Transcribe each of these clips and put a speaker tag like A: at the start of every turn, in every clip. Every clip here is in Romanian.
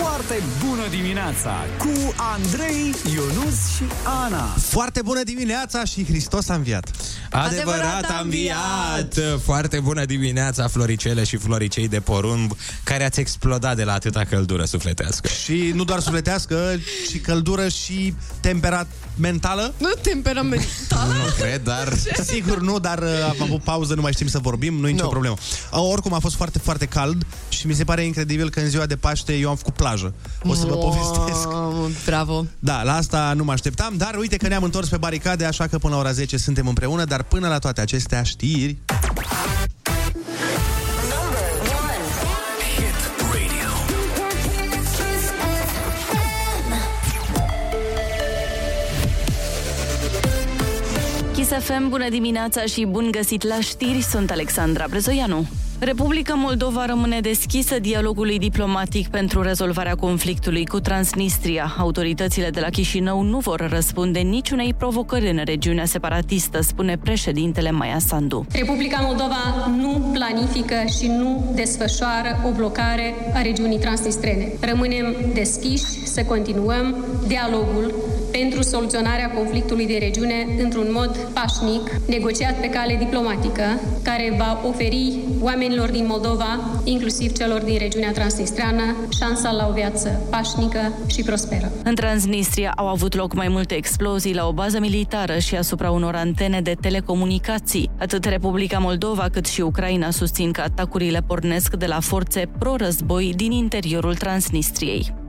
A: Foarte bună dimineața cu Andrei, Ionus și Ana.
B: Foarte bună dimineața și Hristos a înviat.
C: Adevărat,
D: Adevărat
C: a
D: a
C: înviat! Foarte bună dimineața, floricele și floricei de porumb, care ați explodat de la atâta căldură sufletească.
B: Și nu doar sufletească, ci căldură și temperat mentală.
D: Nu temperamentală?
C: Nu cred, dar...
B: Sigur nu, dar uh, am avut pauză, nu mai știm să vorbim, nu e nicio
D: Nu.
B: problemă. Uh, Oricum a fost foarte, foarte cald și mi se pare incredibil că în ziua de Paște eu am făcut plajă. O să vă povestesc.
D: Wow, Bravo.
B: Da, la asta nu mă așteptam, dar uite că ne-am întors pe baricade, așa că până la ora 10 suntem împreună, dar până la toate acestea știri...
A: Radio.
E: Kiss FM, bună dimineața și bun găsit la știri, sunt Alexandra Brezoianu. Republica Moldova rămâne deschisă dialogului diplomatic pentru rezolvarea conflictului cu Transnistria. Autoritățile de la Chișinău nu vor răspunde niciunei provocări în regiunea separatistă, spune președintele Maia Sandu.
F: Republica Moldova nu planifică și nu desfășoară o blocare a regiunii transnistrene. Rămânem deschiși să continuăm dialogul pentru soluționarea conflictului de regiune într-un mod pașnic, negociat pe cale diplomatică, care va oferi oamenilor din Moldova, inclusiv celor din regiunea transnistreană, șansa la o viață pașnică și prosperă.
E: În Transnistria au avut loc mai multe explozii la o bază militară și asupra unor antene de telecomunicații. Atât Republica Moldova cât și Ucraina susțin că atacurile pornesc de la forțe pro-război din interiorul Transnistriei.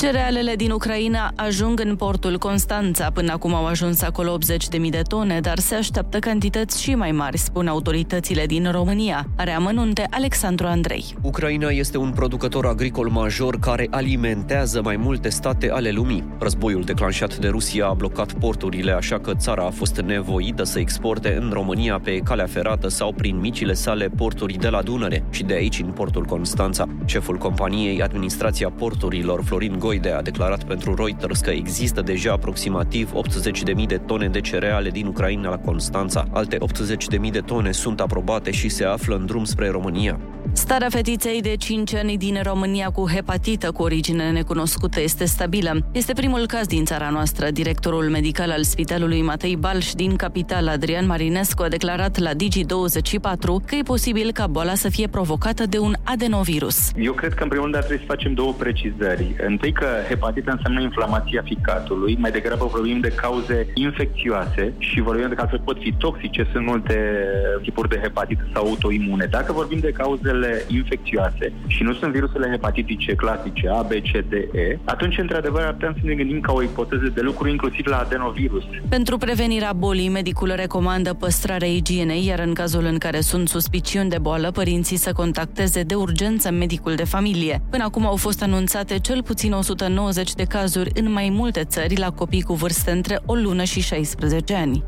E: Cerealele din Ucraina ajung în portul Constanța. Până acum au ajuns acolo 80.000 de tone, dar se așteaptă cantități și mai mari, spun autoritățile din România. Are amănunte Alexandru Andrei.
G: Ucraina este un producător agricol major care alimentează mai multe state ale lumii. Războiul declanșat de Rusia a blocat porturile, așa că țara a fost nevoită să exporte în România pe calea ferată sau prin micile sale porturi de la Dunăre și de aici în portul Constanța. Șeful companiei Administrația Porturilor, Florin Goide, a declarat pentru Reuters că există deja aproximativ 80.000 de tone de cereale din Ucraina la Constanța. Alte 80.000 de tone sunt aprobate și se află în drum spre România.
E: Starea fetiței de 5 ani din România cu hepatită cu origine necunoscută este stabilă. Este primul caz din țara noastră. Directorul medical al Spitalului Matei Balș din capital, Adrian Marinescu, a declarat la Digi24 că e posibil ca boala să fie provocată de un adenovirus.
H: Eu cred că în primul rând ar trebui să facem două precizări. Întâi că hepatita înseamnă inflamația ficatului, mai degrabă vorbim de cauze infecțioase și vorbim de cauze pot fi toxice, sunt multe tipuri de hepatită sau autoimune. Dacă vorbim de cauzele infecțioase și nu sunt virusele hepatitice clasice A, B, C, D, E, atunci într-adevăr ar putea să ne gândim ca o ipoteză de lucru inclusiv la adenovirus.
E: Pentru prevenirea bolii, medicul recomandă păstrarea igienei, iar în cazul în care sunt suspiciuni de boală, părinții să contacteze de urgență medicul de familie. Până acum au fost anunțate cel puțin 190 de cazuri în mai multe țări la copii cu vârste între o lună și 16 ani.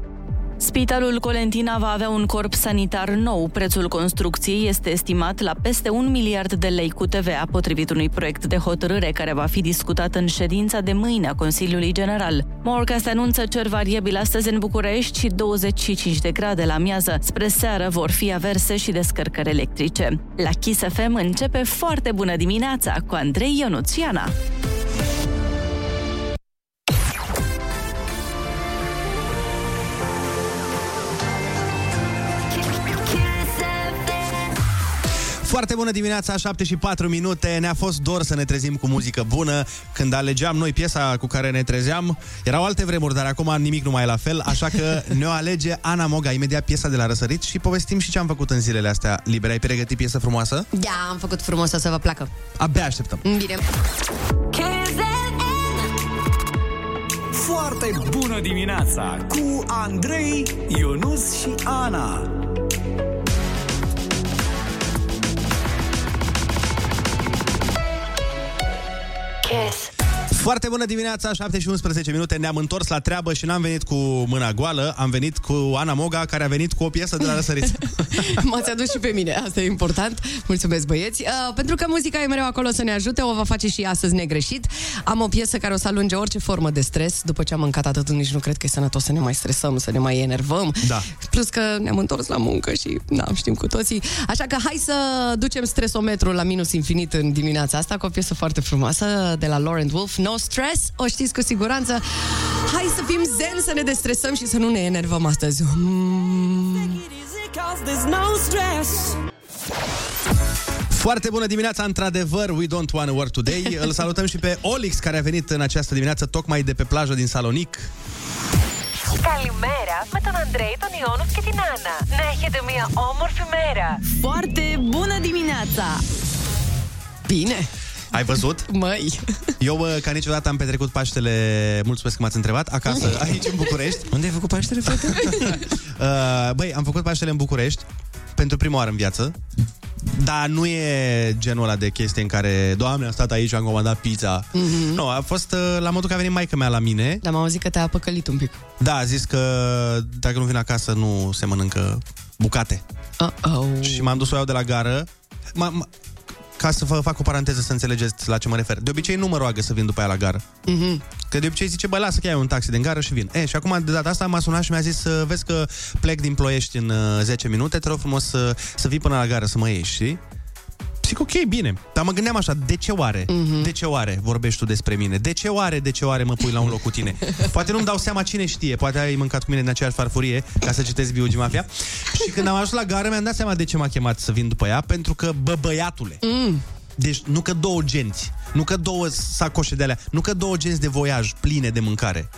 E: Spitalul Colentina va avea un corp sanitar nou. Prețul construcției este estimat la peste un miliard de lei cu TVA, potrivit unui proiect de hotărâre care va fi discutat în ședința de mâine a Consiliului General. Morcast anunță cer variabil astăzi în București și 25 de grade la miază. Spre seară vor fi averse și descărcări electrice. La Kiss FM începe foarte bună dimineața cu Andrei Ionuțiana.
B: Foarte bună dimineața, 7 și 4 minute. Ne-a fost dor să ne trezim cu muzică bună. Când alegeam noi piesa cu care ne trezeam, erau alte vremuri, dar acum nimic nu mai e la fel, așa că ne-o alege Ana Moga, imediat piesa de la răsărit și povestim și ce am făcut în zilele astea libere. Ai pregătit piesă frumoasă?
D: Da, am făcut frumos o să vă placă.
B: Abia așteptăm.
D: Bine.
A: Foarte bună dimineața cu Andrei, Ionus și Ana. kiss.
B: Foarte bună dimineața, 7 și 11 minute, ne-am întors la treabă și n-am venit cu mâna goală, am venit cu Ana Moga, care a venit cu o piesă de la răsărit.
D: M-ați adus și pe mine, asta e important. Mulțumesc, băieți. Uh, pentru că muzica e mereu acolo să ne ajute, o va face și astăzi negreșit. Am o piesă care o să alunge orice formă de stres. După ce am mâncat atât, nici nu cred că e sănătos să ne mai stresăm, să ne mai enervăm.
B: Da.
D: Plus că ne-am întors la muncă și, na, știm cu toții. Așa că hai să ducem stresometrul la minus infinit în dimineața asta cu o piesă foarte frumoasă de la Lauren Wolf, No Stress. O știți cu siguranță. Hai să fim zen, să ne destresăm și să nu ne enervăm astăzi. Mm.
B: Foarte bună dimineața, într-adevăr, we don't want to work today. Îl salutăm și pe Olix, care a venit în această dimineață tocmai de pe plajă din Salonic.
I: Καλημέρα με τον Αντρέη, τον Ιόνους και την Άννα. Να έχετε μια όμορφη μέρα.
E: Foarte bună dimineața!
D: Bine,
B: Ai văzut?
D: măi.
B: Eu, bă, ca niciodată, am petrecut Paștele, mulțumesc că m-ați întrebat, acasă, aici, în București.
C: Unde ai făcut Paștele, frate?
B: Uh, băi, am făcut Paștele în București pentru prima oară în viață. Dar nu e genul ăla de chestie în care, doamne, am stat aici, am comandat pizza. Mm-hmm. Nu, a fost uh, la modul că a venit maica mea la mine.
D: Dar m-am auzit că te-a păcălit un pic.
B: Da, a zis că dacă nu vin acasă nu se mănâncă bucate.
D: Uh-oh.
B: Și m-am dus să o iau de la gară. M- m- ca să vă fac o paranteză să înțelegeți la ce mă refer. De obicei nu mă roagă să vin după ea la gară.
D: Mhm.
B: Că de obicei zice, bă, lasă că ai un taxi din gară și vin. E, și acum de data asta m-a sunat și mi-a zis, "Uh, vezi că plec din Ploiești în uh, 10 minute, te rog frumos să, să vii până la gară să mă iei, știi? Zic, ok, bine. Dar mă gândeam așa, de ce oare? Mm-hmm. De ce oare vorbești tu despre mine? De ce oare, de ce oare mă pui la un loc cu tine? Poate nu-mi dau seama cine știe, poate ai mâncat cu mine în aceeași farfurie ca să citesc Biugi Mafia. Și când am ajuns la gară mi-am dat seama de ce m-a chemat să vin după ea, pentru că, bă, băiatule,
D: Mm.
B: deci nu că două genți, nu că două sacoșe de alea, nu că două genți de voiaj pline de mâncare.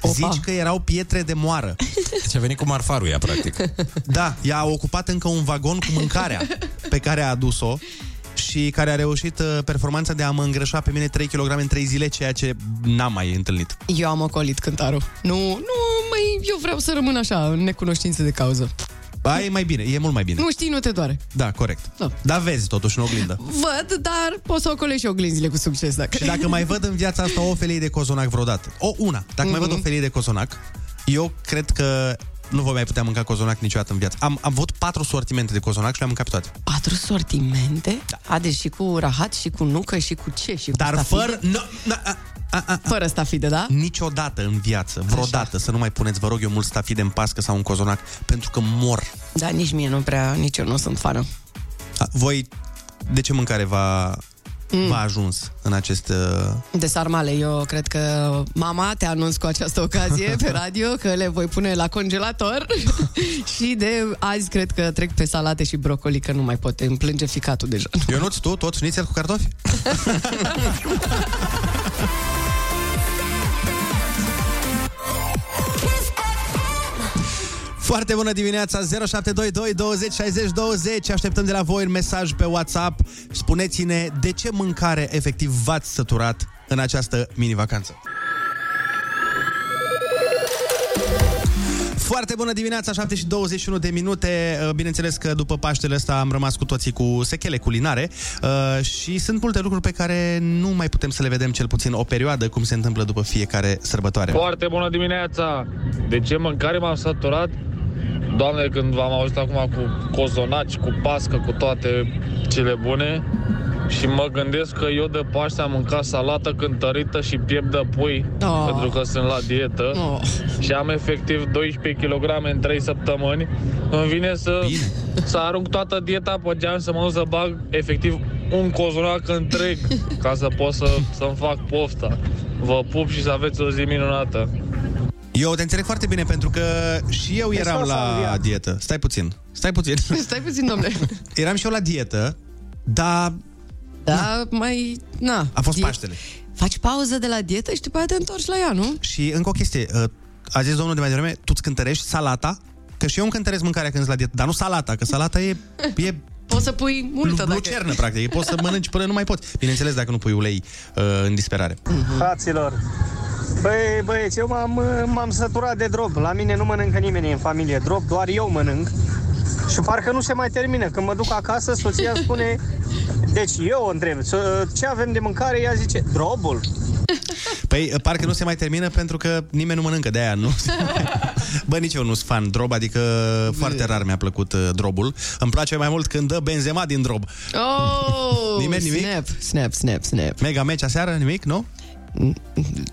D: Opa.
B: Zici că erau pietre de moară.
C: Deci a venit cu marfarul ea, practic.
B: Da, ea a ocupat încă un vagon cu mâncarea pe care a adus-o și care a reușit uh, performanța de a mă îngrășa pe mine 3 kg în 3 zile, ceea ce n-am mai întâlnit.
D: Eu am ocolit cântarul. Nu, nu, mai, eu vreau să rămân așa, în necunoștință de cauză.
B: Ba, e mai bine, e mult mai bine.
D: Nu știi, nu te doare.
B: Da, corect.
D: Da.
B: Dar vezi totuși în oglindă.
D: Văd, dar poți să ocolești și oglinzile cu succes. Dacă...
B: Și dacă mai văd în viața asta o felie de cozonac vreodată, o una, dacă mm-hmm. mai văd o felie de cozonac, eu cred că nu voi mai putea mânca cozonac niciodată în viață. Am, am avut patru sortimente de cozonac și le-am mâncat pe toate.
D: Patru sortimente? Da. A, deci și cu rahat, și cu nucă, și cu ce? Și cu
B: Dar
D: stafide?
B: fără... No, no, a, a, a,
D: Fără stafide, da?
B: niciodată în viață, vreodată, Așa. să nu mai puneți, vă rog eu, mult stafide în pască sau un cozonac, pentru că mor.
D: Da, nici mie nu prea, nici eu nu sunt fană.
B: A, voi, de ce mâncare v-a, mm. v-a ajuns în acest... Uh...
D: De sarmale, eu cred că mama te anunț cu această ocazie pe radio că le voi pune la congelator și de azi cred că trec pe salate și brocoli că nu mai pot, îmi plânge ficatul deja.
B: Ionuț, tu, tot șnițel cu cartofi? Foarte bună dimineața 0722 20 60 20 Așteptăm de la voi un mesaj pe WhatsApp Spuneți-ne de ce mâncare efectiv v-ați săturat în această mini-vacanță Foarte bună dimineața, 7 și 21 de minute. Uh, Bineînțeles că după Paștele ăsta am rămas cu toții cu sechele culinare uh, și sunt multe lucruri pe care nu mai putem să le vedem cel puțin o perioadă, cum se întâmplă după fiecare sărbătoare.
J: Foarte bună dimineața! De ce mâncare m-am săturat? Doamne, când v-am auzit acum cu cozonaci, cu pască, cu toate cele bune și mă gândesc că eu de Paște am mâncat salată cântărită și piept de pui
D: Oh.
J: pentru că sunt la dietă
D: Oh.
J: și am efectiv 12 kg în 3 săptămâni. Îmi vine să, să arunc toată dieta pe geam să mă duc să bag efectiv un cozonac întreg ca să pot să, să-mi fac pofta. Vă pup și să aveți o zi minunată.
B: Eu te înțeleg foarte bine pentru că și eu eram
J: s-a
B: la
J: salviat.
B: dietă. Stai puțin, stai puțin.
D: Stai puțin, domnule.
B: Eram și eu la dietă, dar
D: Da, mai... Na.
B: a fost
D: Die-
B: Paștele.
D: Faci pauză de la dietă și după aia te întorci la ea, nu?
B: Și încă o chestie, uh, a zis domnul de mai devreme, tu îți cântărești salata, că și eu îmi cântăresc mâncarea când sunt la dietă, dar nu salata, că salata e, e
D: Poți să pui multă dacă...
B: lucernă, practic. Poți să mănânci până nu mai poți. Bineînțeles, dacă nu pui ulei uh, în disperare.
K: Fraților, băi, băieți, eu m-am, m-am săturat de drop. La mine nu mănâncă nimeni în familie drop, doar eu mănânc. Și parcă nu se mai termină. Când mă duc acasă, soția spune... Deci eu o întreb, "So- ce avem de mâncare? Ea zice, drobul.
B: Păi, parcă nu se mai termină pentru că nimeni nu mănâncă de aia, nu? Bă, nici eu nu sunt fan drob, adică foarte rar mi-a plăcut uh, drobul. Îmi place mai mult când dă Benzema din drob.
D: Oh,
B: Nimeni nimic?
D: Snap, snap, snap, snap.
B: Mega meci aseară, nimic, nu?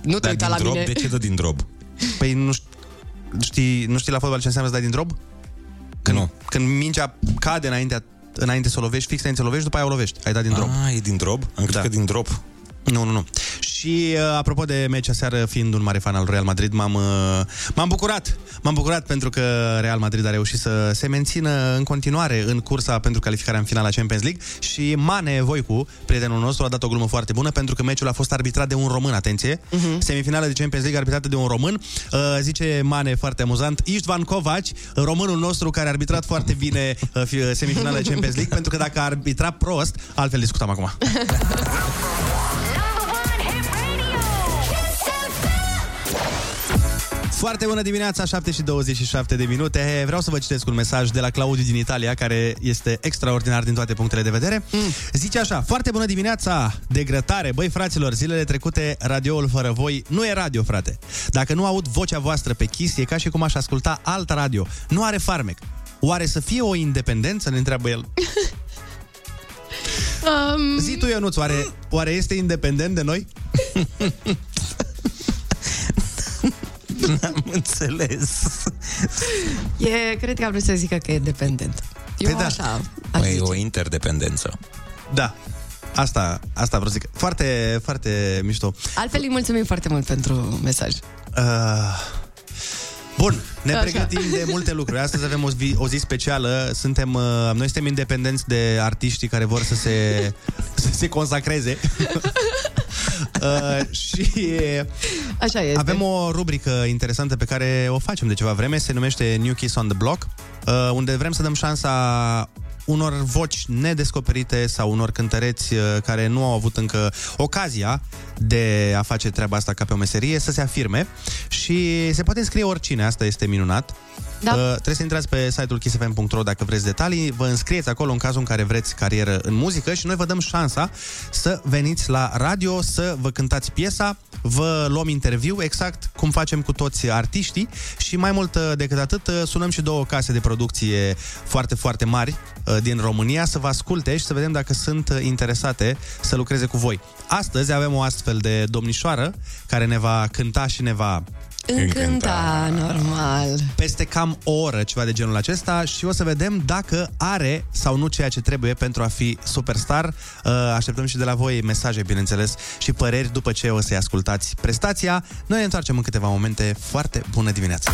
D: Nu te
C: Dar
D: uita
C: din
D: la
C: drop,
D: mine.
C: de ce dă din drop?
B: Păi nu știi, știi, nu știi la fotbal ce înseamnă să dai din drob? Când,
C: Nu.
B: Când mingea cade înainte, înainte să o lovești, fix înainte să o lovești, după aia o lovești. Ai dat din drop.
C: Ah, e din drop? Am crezut
B: Da.
C: că din drop.
B: Nu, nu, nu. Și uh, apropo de meci aseară, fiind un mare fan al Real Madrid, m-am, uh, m-am bucurat. M-am bucurat pentru că Real Madrid a reușit să se mențină în continuare în cursa pentru calificarea în finala Champions League și Mane Voicu, prietenul nostru, a dat o glumă foarte bună pentru că meciul a fost arbitrat de un român, atenție. Uh-huh. Semifinala de Champions League arbitrată de un român. Uh, zice Mane foarte amuzant, Istvan Kovac, românul nostru care a arbitrat foarte bine uh, fi- semifinala de Champions League, pentru că dacă a arbitrat prost, altfel discutam acum. Foarte bună dimineața, 7 și 27 de minute. Vreau să vă citesc un mesaj de la Claudiu din Italia, care este extraordinar din toate punctele de vedere. Mm. Zice așa, foarte bună dimineața de grătare. Băi, fraților, zilele trecute, radioul fără voi nu e radio, frate. Dacă nu aud vocea voastră pe Kiss, e ca și cum aș asculta alt radio. Nu are farmec. Oare să fie o independență, ne întreabă el.
D: Um,
B: Zi tu, Ionuț, oare, oare este independent de noi?
C: N-am înțeles.
D: e, cred că a vrut să zică că e dependent. Eu
B: Păi da.
D: așa aș
C: Păi,
D: zice.
C: o interdependență.
B: Da. Asta, asta vreau să zic. Foarte, foarte mișto.
D: Altfel îi mulțumim foarte mult pentru mesaj.
B: Uh, bun, ne
D: Așa.
B: pregătim de multe lucruri. Astăzi avem o zi, o zi specială. Suntem, uh, noi suntem independenți de artiștii care vor să se, să se consacreze. uh, și
D: Așa este.
B: avem o rubrică interesantă pe care o facem de ceva vreme. Se numește New Kiss on the Block, uh, unde vrem să dăm șansa unor voci nedescoperite sau unor cântăreți uh, care nu au avut încă ocazia de a face treaba asta ca pe o meserie să se afirme și se poate înscrie oricine, asta este minunat.
D: Da.
B: Uh, trebuie să intrați pe site-ul kissfm.ro dacă vreți detalii, vă înscrieți acolo în cazul în care vreți carieră în muzică și noi vă dăm șansa să veniți la radio, să vă cântați piesa, vă luăm interviu exact cum facem cu toți artiștii și mai mult uh, decât atât uh, sunăm și două case de producție foarte, foarte mari uh, din România să vă asculte și să vedem dacă sunt uh, interesate să lucreze cu voi. Astăzi avem o astfel de domnișoară care ne va cânta și ne va
D: Încânta, normal.
B: peste cam o oră, ceva de genul acesta și o să vedem dacă are sau nu ceea ce trebuie pentru a fi superstar. Uh, Așteptăm și de la voi mesaje, bineînțeles, și păreri după ce o să-i ascultați prestația. Noi ne întoarcem în câteva momente. Foarte bună dimineața!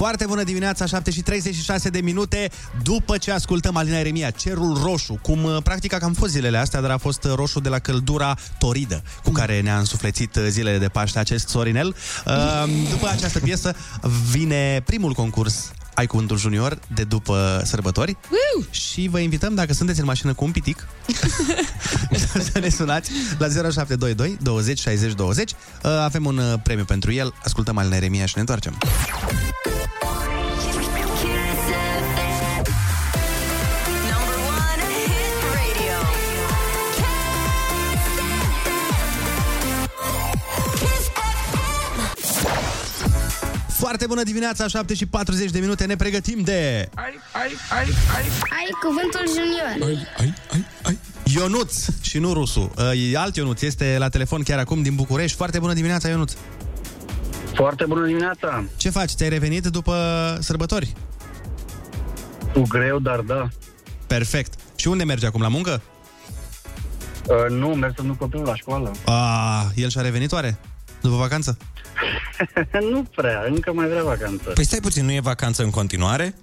B: Foarte bună dimineața, 7 și 36 de minute după ce ascultăm Alina Eremia, Cerul Roșu, cum uh, practic am fost zilele astea, dar a fost uh, roșu de la căldura toridă, cu care ne-a însuflețit uh, zilele de Paște acest Sorinel. Uh, După această piesă vine primul concurs ai cuvântul junior de după sărbători
D: Woo!
B: și vă invităm, dacă sunteți în mașină cu un pitic, să ne sunați la 0722 20 60 20. Uh, Avem un uh, premiu pentru el. Ascultăm Alina Eremia și ne întoarcem. Foarte bună dimineața, 7 și 40 de minute, ne pregătim de
L: Ai cuvântul junior.
B: Ionuț și nu Rusu. Uh, E alt Ionuț, este la telefon chiar acum din București. Foarte bună dimineața, Ionuț.
K: Foarte bună dimineața.
B: Ce faci? Ți-ai revenit după sărbători?
K: Cu greu, dar da.
B: Perfect. Și unde mergi acum, la muncă?
K: Uh, nu, merg să nu copilul la școală.
B: Ah, el și-a revenit oare? După vacanță?
K: nu prea, încă mai vrea vacanță.
C: Păi stai puțin, nu e vacanță în continuare?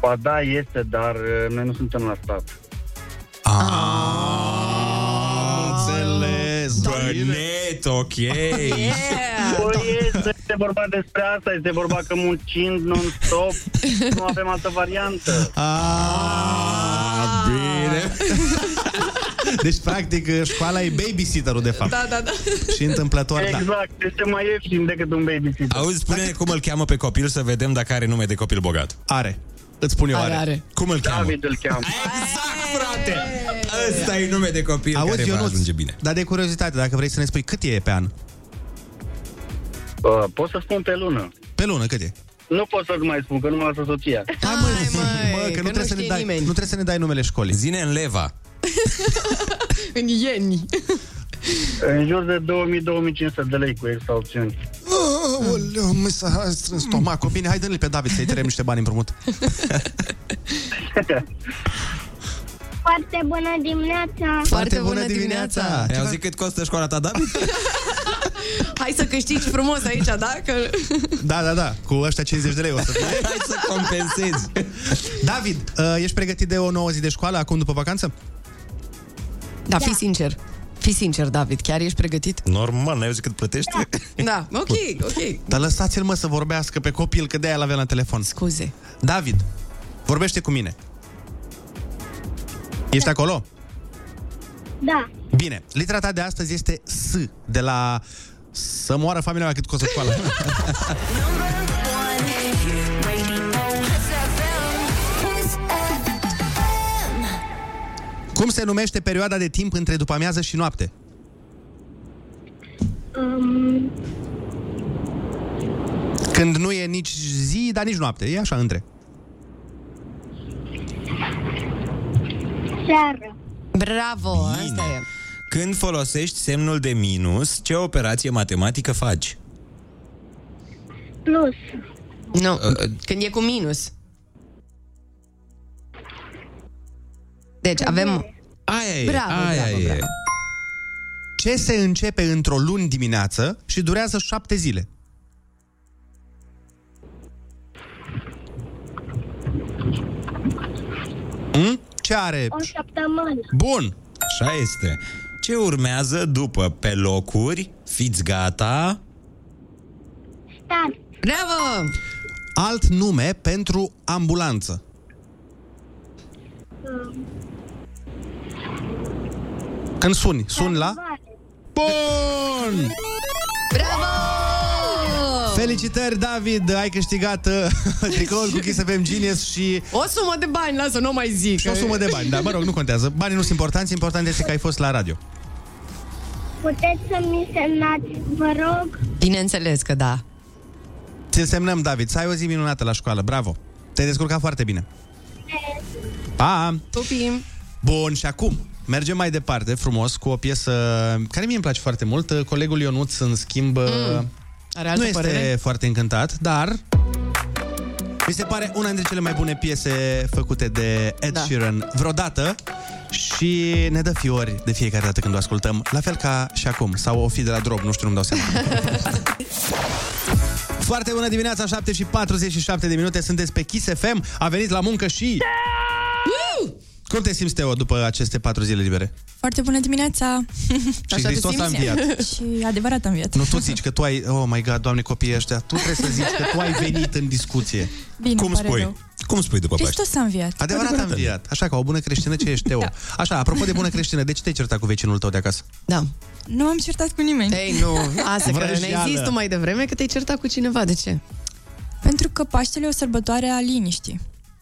K: Ba da, este, dar uh, noi nu suntem la stat.
B: Înțeles.
C: Bănet, ok.
K: Păi este, este vorba despre asta, este vorba că muncind non-stop, nu avem altă variantă.
B: Ah, Bine. Deci, practic, școala e babysitterul, de fapt.
D: Da, da, da.
B: Și întâmplător, da.
K: Exact, este mai ieftin decât un babysitter.
C: Auzi, spune cum îl cheamă pe copil să vedem dacă are nume de copil bogat.
B: Are. Îți spun eu,
D: Are,
B: are.
D: are.
C: Cum îl cheamă?
K: David îl cheamă.
C: Exact, frate! Ăsta e nume de copil
B: Auzi,
C: care va
B: Ionuț,
C: ajunge bine.
B: dar de curiozitate, dacă vrei să ne spui cât e pe an?
K: Uh, pot să spun pe lună.
B: Pe lună, cât e?
K: Nu pot să mai spun, că nu m-a soția.
B: Hai, mă,
D: măi,
B: mă, că,
D: că
B: nu,
D: nu
B: trebuie să ne
D: știe
B: dai,
D: nimeni.
B: nu trebuie să ne dai numele școlii.
C: Zine în leva.
D: În ieni.
K: În jur de 2000-2500 de lei cu extra opțiuni.
B: Aoleu, mi s-a strâns stomacul. Bine, hai dă-l pe David să-i tărem niște bani împrumut.
L: Foarte bună dimineața!
D: Foarte bună dimineața.
C: Ai auzit cât costă școala ta, David?
D: Hai să câștigi frumos aici, da? Că...
B: Da, da, da, cu ăștia 50 de lei o să fie.
C: Hai să compensezi.
B: David, uh, ești pregătit de o nouă zi de școală acum după vacanță?
D: Da, fi sincer. Fi sincer, David, chiar ești pregătit?
C: Normal, n-ai auzit cât plătește?
D: Da, ok, ok.
B: Dar lăsați-l mă să vorbească pe copil, că de-aia l-avea la telefon.
D: Scuze.
B: David, vorbește cu mine. Ești acolo?
L: Da,
B: Bine, litera ta de astăzi este S, de la să moară familia mea cât costă școala. Cum se numește perioada de timp între după amiază și noapte?
L: um,
B: Când nu e nici zi, dar nici noapte. E așa între.
L: Seară,
D: Bravo, asta e.
C: Când folosești semnul de minus, ce operație matematică faci?
L: plus,
D: Nu,
C: Uh,
D: când e cu minus. Deci avem...
C: Aia e,
D: Bravo,
C: aia
D: bravo,
C: e.
D: bravo.
B: Ce se începe într-o luni dimineață și durează șapte zile? Hmm? Ce are?
L: o săptămână,
B: Bun!
C: Așa este. Ce urmează după pe locuri? Fiți gata?
L: stat,
D: Bravo!
B: Alt nume pentru ambulanță.
L: um,
B: Când suni, suni la...
L: vare.
B: Bun!
D: Bravo!
B: Felicitări, David! Ai câștigat uh, tricoul cu Kiss FM Genius și
D: O sumă de bani, lasă, nu mai zic.
B: și o sumă de bani. Dar, mă rog, nu contează. Banii nu sunt importanți, important este că ai fost la radio.
L: Puteți să mi semnați, vă rog?
D: Bineînțeles că da.
B: Ți-l semnăm, David. Să ai o zi minunată la școală. Bravo! Te-ai descurcat foarte bine. Pa!
D: Pupim!
B: Bun, și acum mergem mai departe, frumos, cu o piesă care mie îmi place foarte mult. Colegul Ionuț, în schimb, mm.
D: Are
B: nu
D: altă
B: este
D: părere?
B: foarte încântat, dar mi se pare una dintre cele mai bune piese făcute de Ed
D: Da.
B: Sheeran vreodată și ne dă fiori de fiecare dată când o ascultăm, la fel ca și acum, sau o fi de la drop, nu știu, nu-mi dau seama. Foarte bună dimineața, 7 și 47 de minute, sunteți pe Kiss FM, a venit la muncă și... Cum te simți, Teo, după aceste patru zile libere?
M: Foarte bună dimineața!
B: Și Hristos a înviat.
M: și adevărat am viață.
B: Nu, tu zici că tu ai... Oh my God, doamne, copiii ăștia, tu trebuie să zici că tu ai venit în discuție.
M: Bine,
C: Cum
M: pare
C: spui?
M: Rău.
C: Cum spui după Paște?
M: Hristos a înviat.
B: Adevărat a înviat. Așa, ca o bună creștină, ce ești, Teo? Așa, apropo de bună creștină, de ce te-ai certat cu vecinul tău de acasă?
D: Da.
M: Nu am certat cu nimeni.
D: Ei, nu. Asta că ne-ai
B: Vrăjeală.
D: zis tu mai devreme că te-ai certat cu cineva. De ce?
M: Pentru că Paștele e o sărbătoare a liniștii.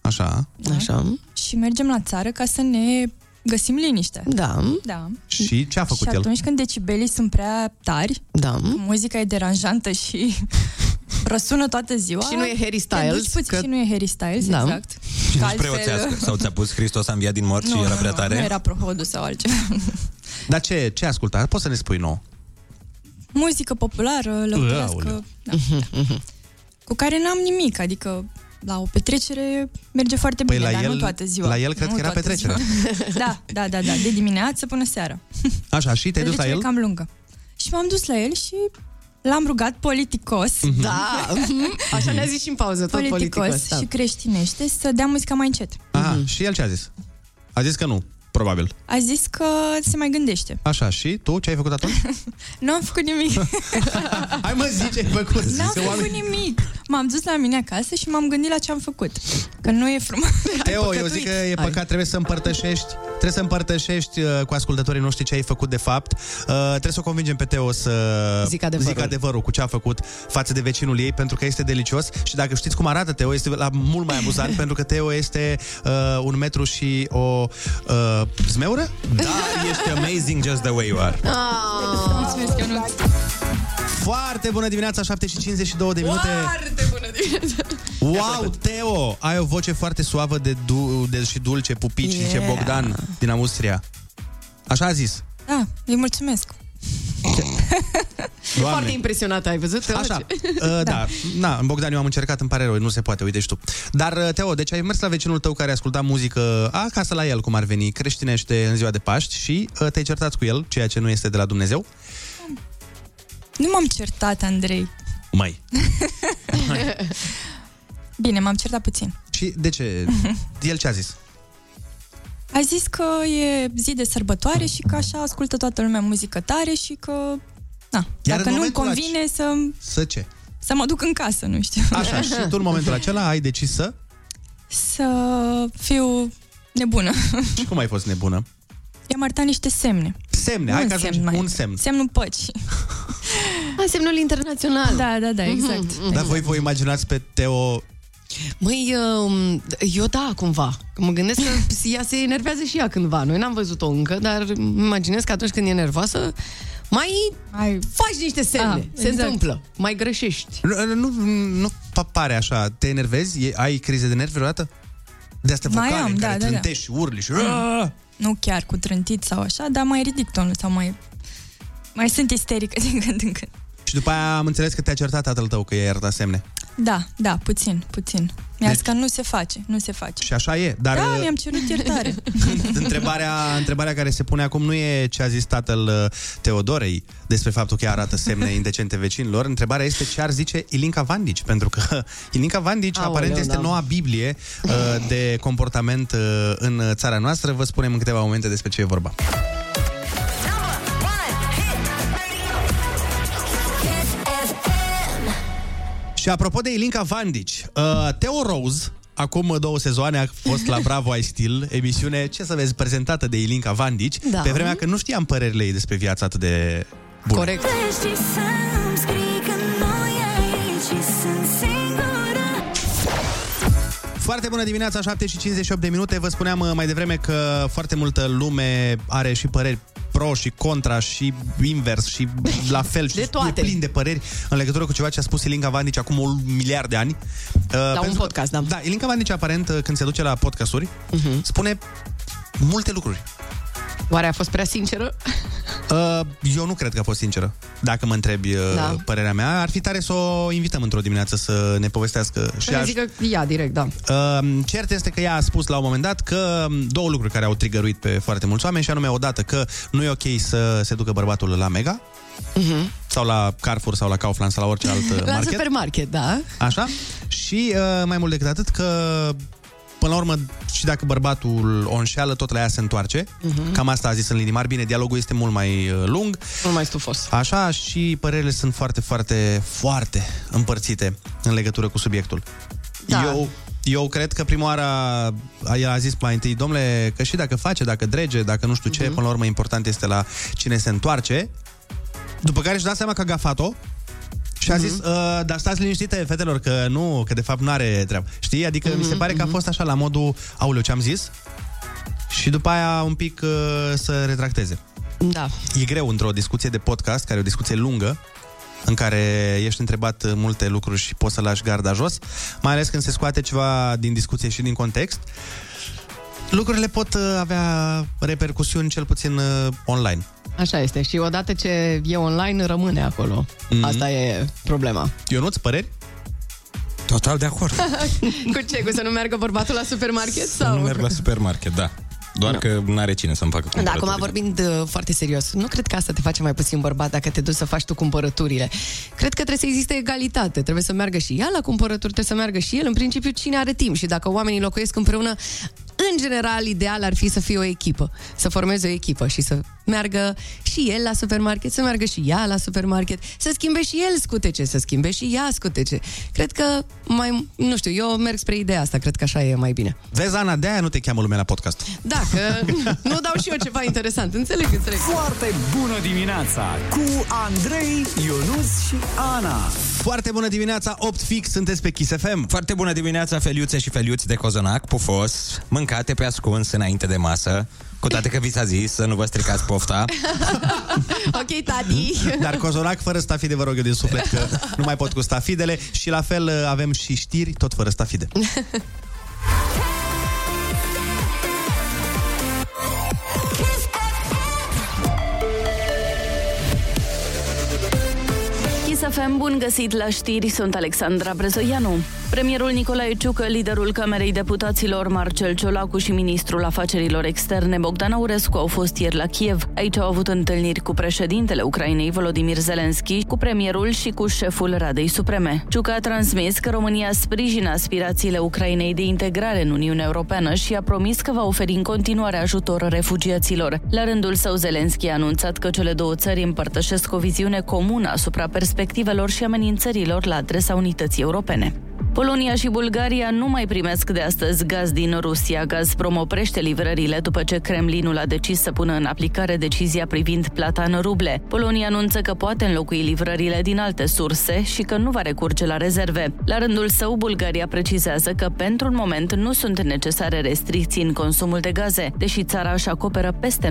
B: Așa.
D: Așa.
M: Și mergem la țară ca să ne găsim liniște.
D: Da.
M: Da.
B: Și ce a făcut
M: și
B: el?
M: atunci când decibelii sunt prea tari,
D: Da.
M: muzica e deranjantă și răsună toată ziua.
D: Și nu e Harry
M: te duci
D: Styles,
M: puțin
D: că-
M: Și nu e Harry Styles,
D: Da.
M: exact.
C: Și
M: Că
C: nici preoțească. Sau ți-a pus Hristos a înviat din morți și
M: Nu,
C: era
M: nu,
C: prea
M: nu,
C: tare?
M: Nu era prohodul sau altceva.
B: Dar ce, ce asculta? Poți să ne spui nouă.
M: Muzică populară, lăutească.
B: Aoleu.
M: Da. Cu care n-am nimic, adică la o petrecere merge foarte
B: Păi
M: bine,
B: la
M: dar
B: el-
M: nu toată ziua.
B: la el cred
M: nu
B: că era
M: toată
B: petrecerea.
M: ziua. da, da, da, da, de dimineață până seara.
B: Așa, și te-ai dus la
M: Petrecere
B: el?
M: cam lungă. Și m-am dus la el și l-am rugat politicos,
D: Da. Așa ne-a zis și în pauză, tot
M: politicos,
D: politicos. da.
M: și creștinește să dea muzica mai încet.
B: Aha, și el ce a zis? A zis că nu. Probabil.
M: A zis că se mai gândește.
B: Așa, și tu ce ai făcut atunci?
M: Nu am făcut nimic.
B: Hai mă, zi ce ai făcut.
M: N-am
B: Zice
M: făcut
B: oameni.
M: nimic. M-am dus la mine acasă și m-am gândit la ce am făcut. Că nu e frumos.
B: Teo, eu zic că e păcat, trebuie să împărtășești, trebuie să împărtășești uh, cu ascultătorii noștri ce ai făcut de fapt. Uh, trebuie să o convingem pe Teo să
D: Zic adevărul.
B: zic adevărul cu ce a făcut față de vecinul ei, pentru că este delicios și dacă știți cum arată Teo, este la mult mai amuzant, pentru că Teo este uh, un metru și o uh, zmeură?
C: Da, ești amazing just the way you are.
M: Mulțumesc, Ionuț.
B: Foarte bună dimineața, 7 și 52 de minute.
D: Foarte bună dimineața!
B: Wow, Teo! Ai o voce foarte suavă de, du- de și dulce, pupici, yeah. zice
M: Yeah.
B: Bogdan din Austria. Așa a zis.
M: Da, îi mulțumesc.
D: E foarte impresionată, ai văzut?
B: Așa, uh, da. Na, Bogdan, eu am încercat, îmi pare rău, nu se poate, uite și tu. Dar, uh, Teo, deci ai mers la vecinul tău care asculta muzică acasă la el, cum ar veni, creștinește în ziua de Paști și uh, te-ai certat cu el, ceea ce nu este de la Dumnezeu.
M: Nu m-am certat, Andrei.
B: Mai.
M: Bine, m-am certat puțin.
B: Și de ce? El ce a zis?
M: A zis că e zi de sărbătoare și că așa ascultă toată lumea muzică tare și că... Na,
B: Iar
M: dacă
B: în
M: nu-mi
B: momentul
M: convine să,
B: Să ce?
M: să mă duc în casă, nu știu.
B: Așa, și tu în momentul acela ai decis să?
M: Să fiu nebună.
B: Și cum ai fost nebună?
M: I-am arătat niște semne.
B: Semne, hai
M: un
B: că ajungi
M: semn mai.
B: un semn.
M: Semnul păcii.
D: A, semnul internațional.
M: Da, da, da, exact.
D: Mhm.
B: Dar voi vă imaginați pe Teo
D: Măi, um, eu da, cumva. Că Mă gândesc că ea se enervează și ea cândva. Noi n-am văzut-o încă, dar îmi imaginez că atunci când e nervoasă, mai
M: Ai...
D: faci niște semne.
M: Ah,
D: se
M: exact.
D: întâmplă. Mai greșești.
B: Nu, nu, nu pa- pare așa. Te enervezi? E- Ai crize de nervi vreodată? De astea
M: Mai
B: vocale
M: am,
B: în
M: da,
B: care
M: da, da.
B: trântești și urli și...
M: Nu chiar cu trântit sau așa, dar mai ridic tonul sau mai... Mai sunt isterică din când în când.
B: Și după aia am înțeles că te-a certat tatăl tău că i-ai arătat semne.
M: Da, da, puțin, puțin. Mi-a zis
B: Deci-
M: că nu se face, nu se face.
B: Și așa e. Dar
M: Da,
B: uh,
M: mi-am cerut iertare.
B: întrebarea, întrebarea care se pune acum nu e ce a zis tatăl uh, Teodorei despre faptul că ea arată semne indecente vecinilor. Întrebarea este ce ar zice Ilinca Vandici, pentru că Ilinca Vandici
D: Aoleu,
B: aparent este
D: da.
B: noua Biblie uh, de comportament uh, în țara noastră. Vă spunem în câteva momente despre ce e vorba. Și apropo de Ilinca Vandici, uh, Teo Rose, acum două sezoane a fost la Bravo I Still, emisiune, ce să vezi, prezentată de Ilinca Vandici,
D: Da.
B: pe vremea când nu știam părerile ei despre viața atât de bună.
D: Corect.
B: Foarte bună dimineața, 7 și 58 de minute. Vă spuneam uh, mai devreme că foarte multă lume are și păreri pro și contra și invers și la fel și
D: De toate.
B: e plin de păreri în legătură cu ceva ce a spus Ilinca Vandici acum un miliard de ani. La
D: un podcast, da.
B: Da, Ilinca Vandici aparent uh, când se duce la podcasturi
D: Mhm.
B: spune multe lucruri.
D: Oare a fost prea sinceră?
B: Uh, eu nu cred că a fost sinceră. Dacă mă întrebi uh,
D: Da.
B: părerea mea, ar fi tare să o invităm într-o dimineață să ne povestească. Și
D: Și
B: aș...
D: zic că ea direct, da.
B: Uh, cert este că ea a spus la un moment dat că um, două lucruri care au trigăruit pe foarte mulți oameni și anume odată că nu e ok să se ducă bărbatul la Mega
D: Mhm.
B: sau la Carrefour sau la Kaufland sau la orice alt uh,
D: La
B: market.
D: supermarket, da.
B: Așa? Și uh, mai mult decât atât că Până la urmă, și dacă bărbatul o înșeală, tot la ea se întoarce.
D: Mhm.
B: Cam asta a zis în linii mari. Bine, dialogul este mult mai uh, lung.
D: Mult mai stufos.
B: Așa, și părerile sunt foarte, foarte, foarte împărțite în legătură cu subiectul.
D: Da.
B: Eu, eu cred că prima oară a- el a zis mai întâi, domnule, că și dacă face, dacă drege, dacă nu știu ce,
D: Mhm.
B: până la urmă important este la cine se întoarce. După care își da seama că a gafat-o și a
D: Mhm.
B: zis, uh, dar stați liniștite, fetelor, că nu, că de fapt nu are treabă. Știi? Adică mi se
D: Mhm,
B: pare că a fost așa la modul, auleu, ce am zis? Și după aia un pic uh, să retracteze.
D: Da.
B: E greu într-o discuție de podcast, care e o discuție lungă, în care ești întrebat uh, multe lucruri și poți să lași garda jos, mai ales când se scoate ceva din discuție și din context. Lucrurile pot uh, avea repercusiuni cel puțin uh, online.
D: Așa este. Și odată ce e online, rămâne acolo.
B: Mhm.
D: Asta e problema.
B: Eu nu-ți păreri?
C: Total de acord.
D: cu ce? Cu să nu meargă bărbatul la supermarket?
C: Să
D: Sau?
C: nu merg la supermarket, da. Doar că nu are cine să-mi facă
D: Da,
C: cumpărăturile.
D: acum vorbind uh, foarte serios, nu cred că asta te face mai puțin bărbat dacă te duci să faci tu cumpărăturile. Cred că trebuie să existe egalitate, trebuie să meargă și ea la cumpărături, trebuie să meargă și el. În principiu, cine are timp și dacă oamenii locuiesc împreună, în general, ideal ar fi să fie o echipă, să formeze o echipă și să meargă și el la supermarket, să meargă și ea la supermarket, să schimbe și el scutece, să schimbe și ea scutece. Cred că mai, nu știu, eu merg spre ideea asta, cred că așa e mai bine.
B: Vezi, Ana, de-aia nu te cheamă lumea la podcast.
D: Da, că nu dau și eu ceva interesant, înțeleg, înțeleg.
A: Foarte bună dimineața cu Andrei, Ionus și Ana.
B: Foarte bună dimineața, 8 fix, sunteți pe Kiss FM.
C: Foarte bună dimineața, feliuțe și feliuți de cozonac, pufos, mâncate pe ascuns înainte de masă, cu toate că vi s-a zis să nu vă stricați pofta.
D: ok, tati.
B: Dar cozonac fără stafide, vă rog eu din suflet, că nu mai pot cu stafidele. Și la fel avem și știri, tot fără stafide.
E: Să fim bun găsit la știri, sunt Alexandra Brezoianu. Premierul Nicolae Ciucă, liderul Camerei Deputaților Marcel Ciolacu și ministrul afacerilor externe Bogdan Aurescu au fost ieri la Kiev. Aici au avut întâlniri cu președintele Ucrainei Volodymyr Zelensky, cu premierul și cu șeful Radei Supreme. Ciucă a transmis că România sprijină aspirațiile Ucrainei de integrare în Uniunea Europeană și a promis că va oferi în continuare ajutor refugiaților. La rândul său, Zelensky a anunțat că cele două țări împărtășesc o viziune comună asupra perspectivelor și amenințărilor la adresa unității europene. Polonia și Bulgaria nu mai primesc de astăzi gaz din Rusia. Gazprom oprește livrările după ce Kremlinul a decis să pună în aplicare decizia privind plata în ruble. Polonia anunță că poate înlocui livrările din alte surse și că nu va recurge la rezerve. La rândul său, Bulgaria precizează că pentru un moment nu sunt necesare restricții în consumul de gaze, deși țara își acoperă peste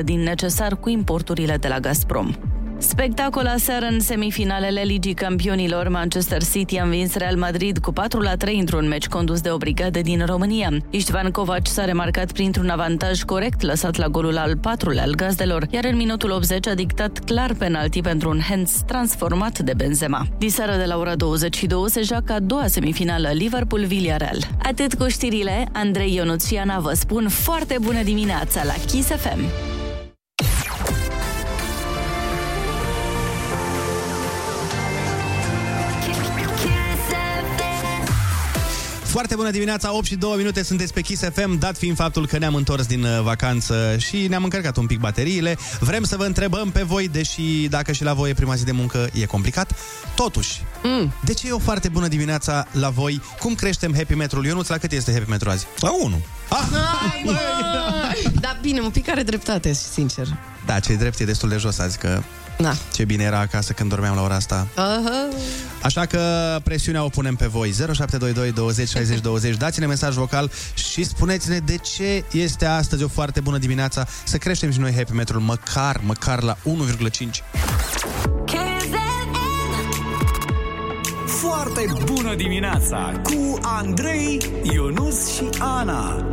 E: 90% din necesar cu importurile de la Gazprom. Spectacol aseară în semifinalele Ligii Campionilor. Manchester City a învins Real Madrid cu 4 la 3 într-un meci condus de o brigadă din România. Istvan Kovac s-a remarcat printr-un avantaj corect lăsat la golul al patrulea al gazdelor, iar în minutul 80 a dictat clar penalti pentru un hands transformat de Benzema. Diseară de la ora 22 se joacă a doua semifinală Liverpool-Villarreal. Atât cu știrile, Andrei Ionuț și Ana vă spun foarte bună dimineața la Kiss FM.
B: Foarte bună dimineața, 8 și 2 minute, sunteți pe Kiss FM, dat fiind faptul că ne-am întors din uh, vacanță și ne-am încărcat un pic bateriile. Vrem să vă întrebăm pe voi, deși dacă și la voi e prima zi de muncă, e complicat. Totuși, mm. de ce e o foarte bună dimineața la voi? Cum creștem happy metrul? Ionuț, la cât este happy metru azi?
C: La 1.
B: Ah!
D: Hai, mă! da, bine, un pic are dreptate, sincer.
B: Da, ce drept e destul de jos azi, că
D: Da.
B: ce bine era acasă când dormeam la ora asta.
D: Aha.
B: Așa că presiunea o punem pe voi 0722 20 60 20 Dați-ne mesaj vocal și spuneți-ne de ce este astăzi o foarte bună dimineața Să creștem și noi happy metrul măcar, măcar la 1,5
A: Foarte bună dimineața cu Andrei, Ionus și Ana.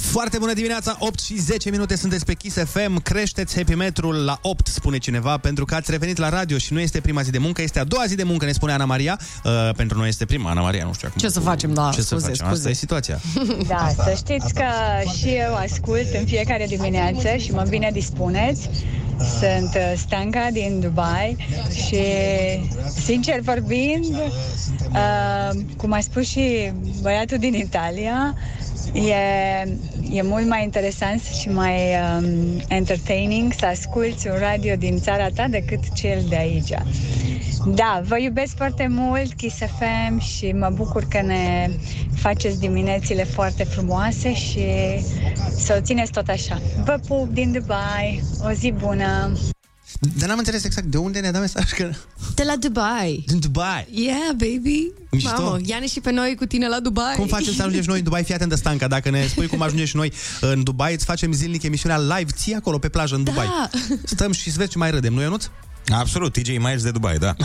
B: Foarte bună dimineața, 8 și 10 minute sunteți pe Kiss FM Creșteți happy metrul la 8, spune cineva Pentru că ați revenit la radio și nu este prima zi de muncă Este a doua zi de muncă, ne spune Ana Maria uh, Pentru noi este prima, Ana Maria, nu știu acum
D: Ce să facem, da,
B: Ce să
D: scuze,
B: facem,
D: scuze.
B: asta e situația
N: Da, să știți că și eu ascult în fiecare dimineață și mă bine dispuneți. Sunt uh, Stanca din Dubai și, sincer vorbind, uh, cum a spus și băiatul din Italia, e, e mult mai interesant și mai um, entertaining să asculti un radio din țara ta decât cel de aici. Da, vă iubesc foarte mult, Kiss FM, și mă bucur că ne faceți diminețile foarte frumoase și să o țineți tot așa. Vă pup din Dubai, o zi bună!
B: Dar n-am înțeles exact de unde ne-a dat mesaj că...
D: De la Dubai.
B: Din Dubai
D: Yeah, baby.
B: Mișto.
D: Mamă, ia-ne și pe noi cu tine la Dubai.
B: Cum facem să ajungem și noi în Dubai? Fii atent de Stanca Dacă ne spui cum ajungem și noi în Dubai Îți facem zilnic emisiunea live Ție acolo pe plajă în Dubai
D: Da.
B: Stăm și să vezi ce mai râdem, nu Ionuț?
C: Absolut, TJ Miles de Dubai, da.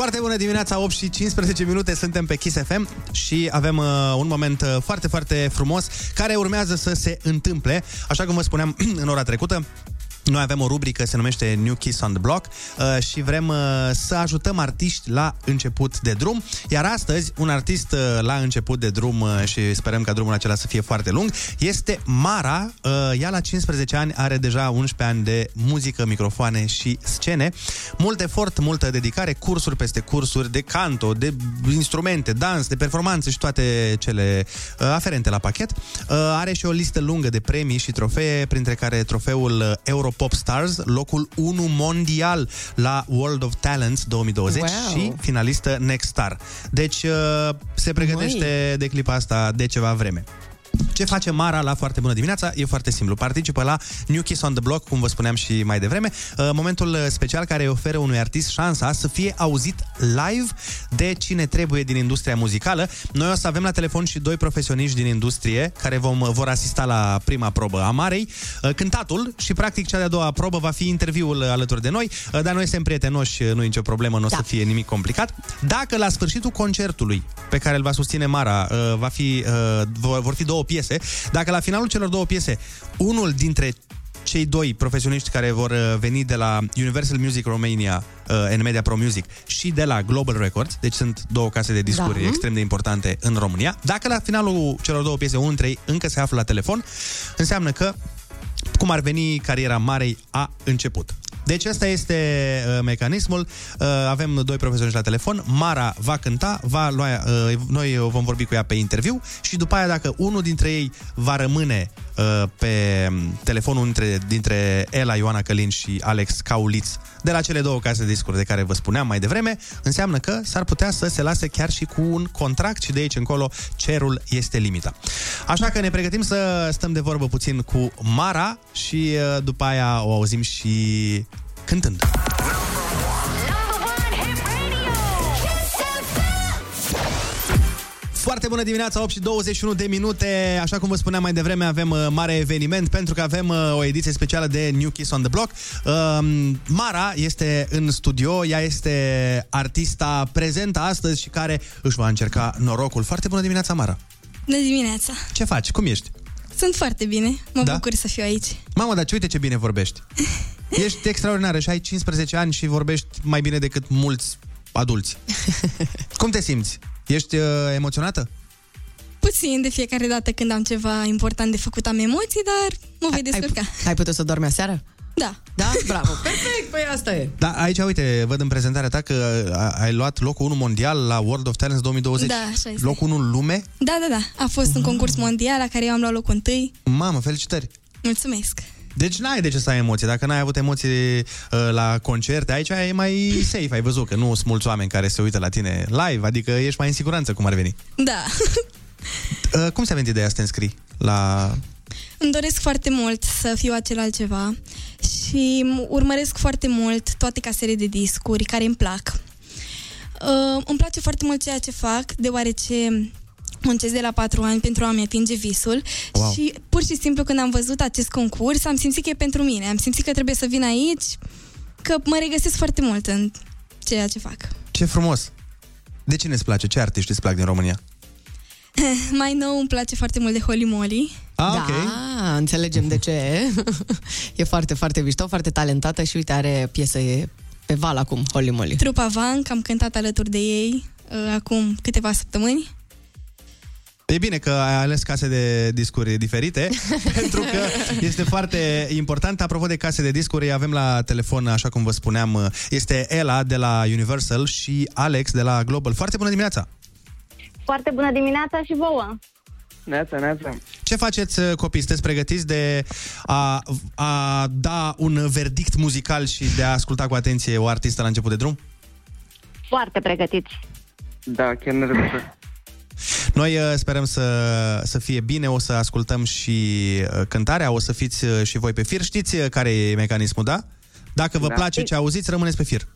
B: Foarte bună dimineața, 8 și 15 minute, suntem pe Kiss FM și avem uh, un moment uh, foarte, foarte frumos care urmează să se întâmple. Așa cum vă spuneam în ora trecută, Noi avem o rubrică, se numește New Kiss on the Block uh, și vrem uh, să ajutăm artiști la început de drum. Iar astăzi, un artist uh, la început de drum uh, și sperăm ca drumul acela să fie foarte lung, este Mara. Uh, ea la 15 ani are deja 11 ani de muzică, microfoane și scene. Mult efort, multă dedicare, cursuri peste cursuri de canto, de instrumente, dans, de performanțe și toate cele uh, aferente la pachet. Uh, are și o listă lungă de premii și trofee, printre care trofeul uh, Europop Stars, locul 1 mondial la World of Talents 2020
D: Wow.
B: și finalistă Next Star. Deci uh, se pregătește de clipa asta de ceva vreme. Ce face Mara la Foarte Bună Dimineața? E foarte simplu. Participă la New Kiss on the Block, cum vă spuneam și mai devreme, uh, momentul special care oferă unui artist șansa să fie auzit live de cine trebuie din industria muzicală. Noi o să avem la telefon și doi profesioniști din industrie care vom, vor asista la prima probă a Marei, uh, cântatul și practic cea de-a doua probă va fi interviul alături de noi, uh, dar noi suntem prietenoși, nu e nicio problemă, nu o să fie nimic complicat. Dacă la sfârșitul concertului pe care îl va susține Mara uh, va fi, uh, vor vor fi două piese, dacă la finalul celor două piese unul dintre cei doi profesioniști care vor uh, veni de la Universal Music Romania uh, and Media Pro Music și de la Global Records, deci sunt două case de discuri
D: Da.
B: extrem de importante în România. Dacă la finalul celor două piese unul dintre ei încă se află la telefon, înseamnă că cum ar veni cariera Marei a început. Deci ăsta este uh, mecanismul. Uh, avem doi profesioniști la telefon. Mara va cânta, va lua, uh, noi vom vorbi cu ea pe interviu și după aia dacă unul dintre ei va rămâne uh, pe telefonul dintre, dintre Ela, Ioana Călin și Alex Cauliț de la cele două case de discuri de care vă spuneam mai devreme, înseamnă că s-ar putea să se lase chiar și cu un contract și de aici încolo cerul este limita. Așa că ne pregătim să stăm de vorbă puțin cu Mara și uh, după aia o auzim și cântând. Foarte bună dimineața, 8 și 21 de minute. Așa cum vă spuneam mai devreme, avem uh, mare eveniment pentru că avem uh, o ediție specială de New Kiss on the Block. Uh, Mara este în studio, ea este artista prezentă astăzi și care își va încerca norocul. Foarte bună dimineața, Mara.
O: Bună dimineața!
B: Ce faci? Cum ești?
O: Sunt foarte bine, mă
B: Da?
O: bucur să fiu aici.
B: Mamă, dar ce uite ce bine vorbești. Ești extraordinară și ai 15 ani și vorbești mai bine decât mulți adulți. Cum te simți? Ești uh, emoționată?
O: Puțin de fiecare dată când am ceva important de făcut am emoții, dar mă voi descurca.
D: Ai putut să dormi aseară?
O: Da.
D: Da? Bravo! Perfect! Păi asta e.
B: Da, aici, uite, văd în prezentarea ta că a- ai luat locul 1 mondial la World of Talents 2020.
O: Da, așa este.
B: Locul 1 în lume?
O: Da, da, da. A fost un concurs mondial la care eu am luat locul întâi.
B: Mamă, felicitări!
O: Mulțumesc!
B: Deci n-ai de ce să ai emoții. Dacă n-ai avut emoții uh, la concerte, aici e mai safe. Ai văzut că nu sunt mulți oameni care se uită la tine live, adică ești mai în siguranță cum ar veni.
O: Da.
B: Uh, cum ți-a venit ideea să te înscrii la...
O: Îmi doresc foarte mult să fiu acel altceva și m- urmăresc foarte mult toate casele de discuri care îmi plac. Uh, îmi place foarte mult ceea ce fac, deoarece muncesc de la patru ani pentru a-mi atinge visul
B: Wow.
O: și pur și simplu când am văzut acest concurs am simțit că e pentru mine, am simțit că trebuie să vin aici, că mă regăsesc foarte mult în ceea ce fac.
B: Ce frumos! De cine îți place? Ce artiști îți plac din România?
O: Mai nou îmi place foarte mult de Holly Molly.
B: Ah,
D: da,
B: ok.
D: înțelegem de ce. e foarte, foarte mișto, foarte talentată și uite, are piese pe val acum, Holly Molly.
O: Trupa Van, că am cântat alături de ei uh, acum câteva săptămâni.
B: E bine că ai ales case de discuri diferite, pentru că este foarte important. Apropo de case de discuri, avem la telefon, așa cum vă spuneam, este Ela de la Universal și Alex de la Global. Foarte bună dimineața!
L: Foarte bună dimineața și vouă!
K: Neața, neața.
B: Ce faceți, copii? Sunteți pregătiți de a, a da un verdict muzical și de a asculta cu atenție o artistă la început de drum?
L: Foarte pregătiți.
K: Da, chiar nervos.
B: Noi uh, sperăm să, să fie bine, o să ascultăm și uh, cântarea, o să fiți uh, și voi pe fir. Știți uh, care e mecanismul, da? Dacă vă
L: Da.
B: place ce auziți, rămâneți pe fir.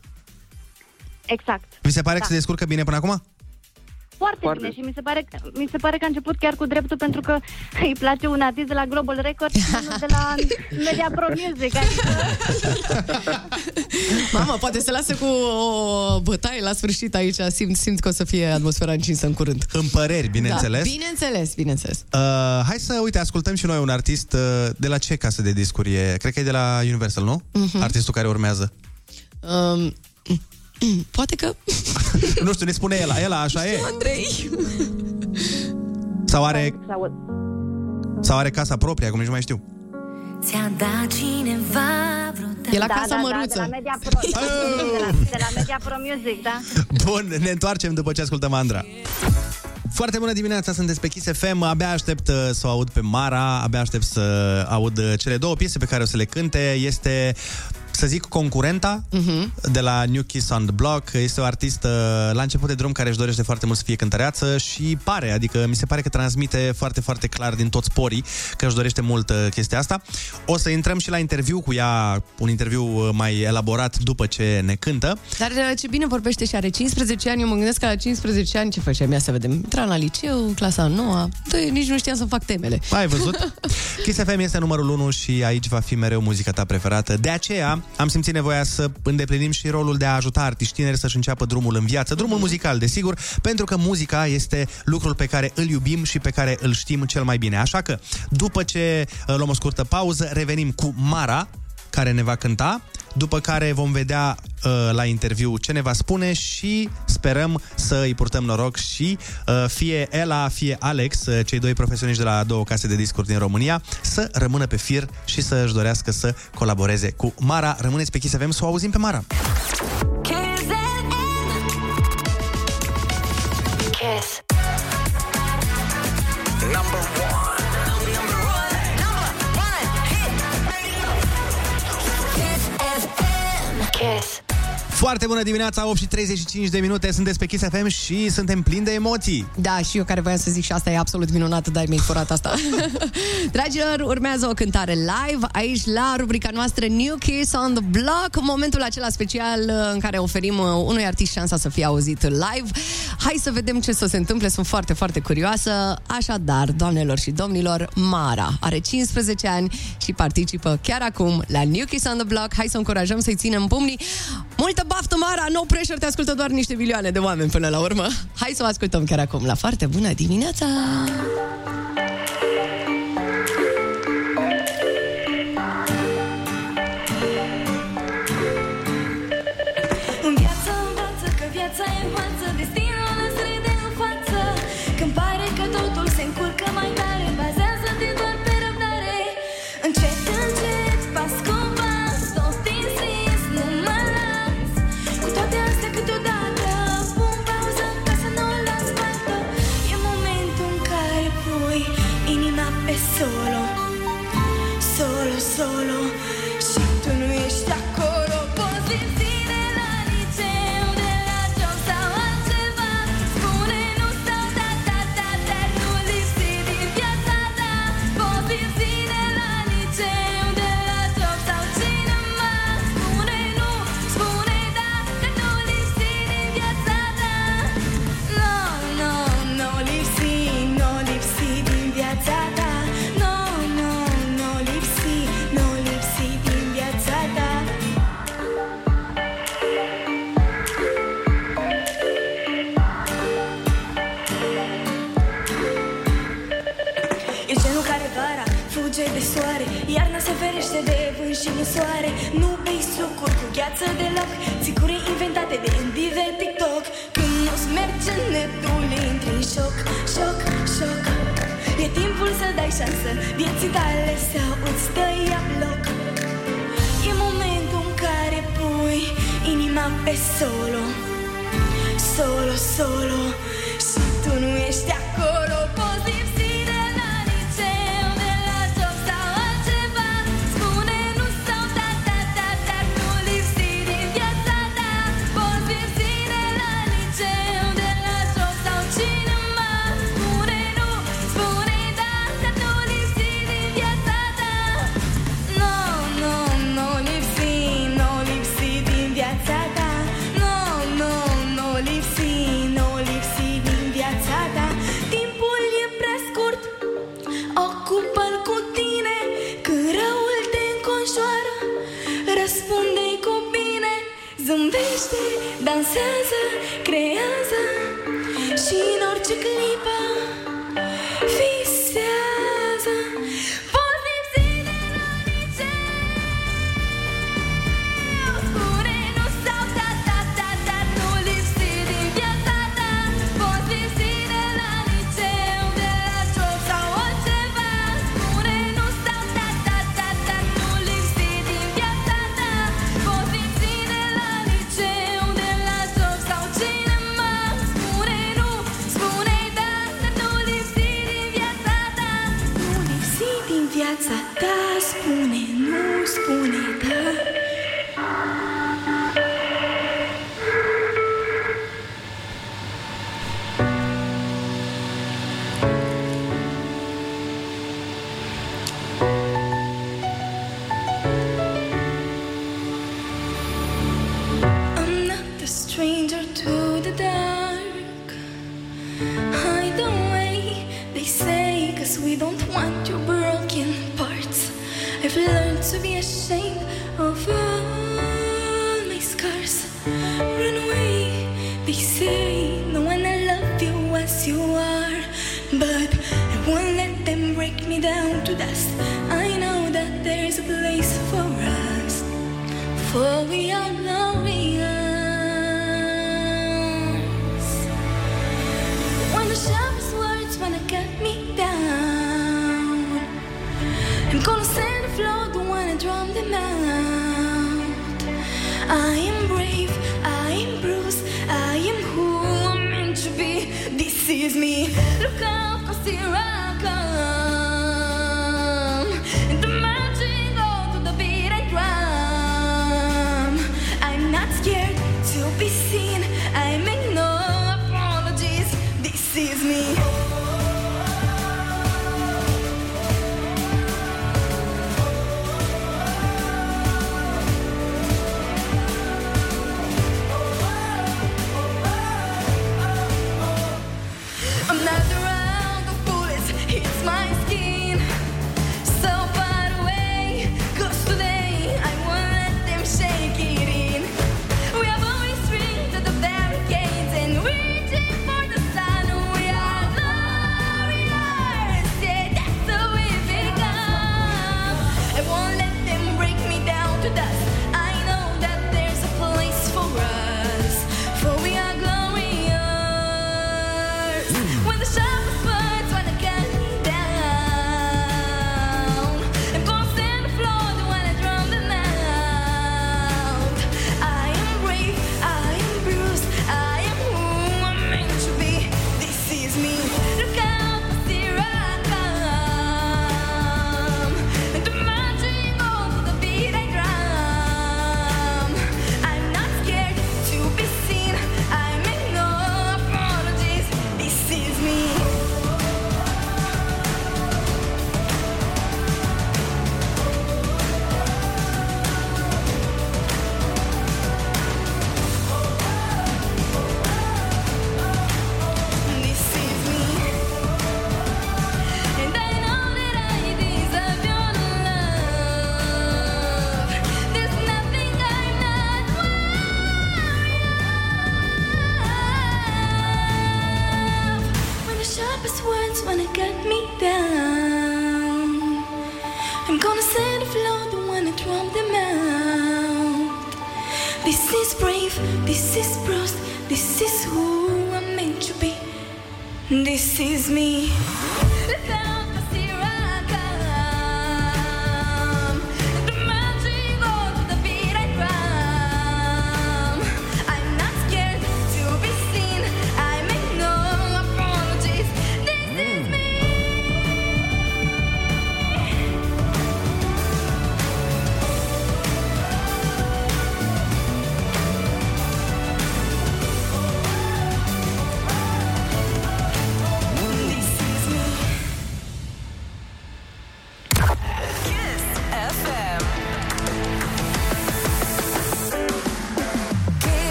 L: Exact.
B: Vi se pare
L: Da.
B: că se descurcă bine până acum?
P: Foarte,
Q: Foarte.
P: bine și mi se, pare, că- mi se pare că a început chiar cu dreptul pentru că îi place un artist de la Global Records și unul de la Media Pro Music. Adică,
R: Mamă, poate se lasă cu o bătaie la sfârșit aici. Simt, simt că o să fie atmosfera încinsă în curând.
B: În păreri, bineînțeles.
R: Da, bineînțeles, bineînțeles.
B: Uh, hai să, uite, ascultăm și noi un artist uh, de la ce casă de discuri e? Cred că e de la Universal, nu?
R: Mhm.
B: Artistul care urmează.
R: Um, poate că...
B: nu știu, ne spune el, el așa e?
R: Andrei.
B: Sau are,
P: să aud.
B: sau are casa proprie, acum nici nu mai știu.
I: Ți-a dat cineva vreodată
R: E la
P: da,
R: casa
P: da,
R: măruță.
P: Da, de la Media Pro, de la, de la Media Pro Music, da?
B: Bun, ne întoarcem după ce ascultăm Andra. Foarte bună dimineața, sunteți pe Kiss FM. Abia aștept uh, să o aud pe Mara, abia aștept să aud uh, cele două piese pe care o să le cânte. Este să zic, concurenta uh-huh. de la New Kiss on the Block. Este o artistă la început de drum care își dorește foarte mult să fie cântăreață și pare, adică mi se pare că transmite foarte, foarte clar din toți porii că își dorește mult uh, chestia asta. O să intrăm și la interviu cu ea, un interviu uh, mai elaborat după ce ne cântă.
R: Dar uh, ce bine vorbește și are 15 ani. Eu mă gândesc că la 15 ani ce făceam? Ia să vedem. Intram la liceu, clasa 9 Dă, nici nu știam să fac temele.
B: Ai văzut? Kiss FM este numărul 1 și aici va fi mereu muzica ta preferată. De aceea am simțit nevoia să îndeplinim și rolul de a ajuta artiști tineri să-și înceapă drumul în viață, drumul muzical, desigur, pentru că muzica este lucrul pe care îl iubim și pe care îl știm cel mai bine. Așa că, după ce uh, luăm o scurtă pauză, revenim cu Mara, care ne va cânta, după care vom vedea uh, la interviu ce ne va spune și sperăm să îi purtăm noroc și uh, fie Ela, fie Alex, uh, cei doi profesioniști de la două case de discuri din România, să rămână pe fir și să își dorească să colaboreze cu Mara. Rămâneți pe Kiss FM să o auzim pe Mara. Foarte bună dimineața, 8 și 35 de minute, sunteți pe Kiss FM și suntem plini de emoții.
R: Da, și eu care voiam să zic și asta e absolut minunată, dar mi-ai furat asta. Dragilor, urmează o cântare live aici la rubrica noastră New Kiss on the Block, momentul acela special uh, în care oferim uh, unui artist șansa să fie auzit live. Hai să vedem ce să se întâmple, sunt foarte, foarte curioasă. Așadar, doamnelor și domnilor, Mara are 15 ani și participă chiar acum la New Kiss on the Block. Hai să o încurajăm să-i ținem pumnii. Multă baftă, Mara! No pressure, te ascultă doar niște milioane de oameni până la urmă. Hai să o ascultăm chiar acum la foarte bună dimineața!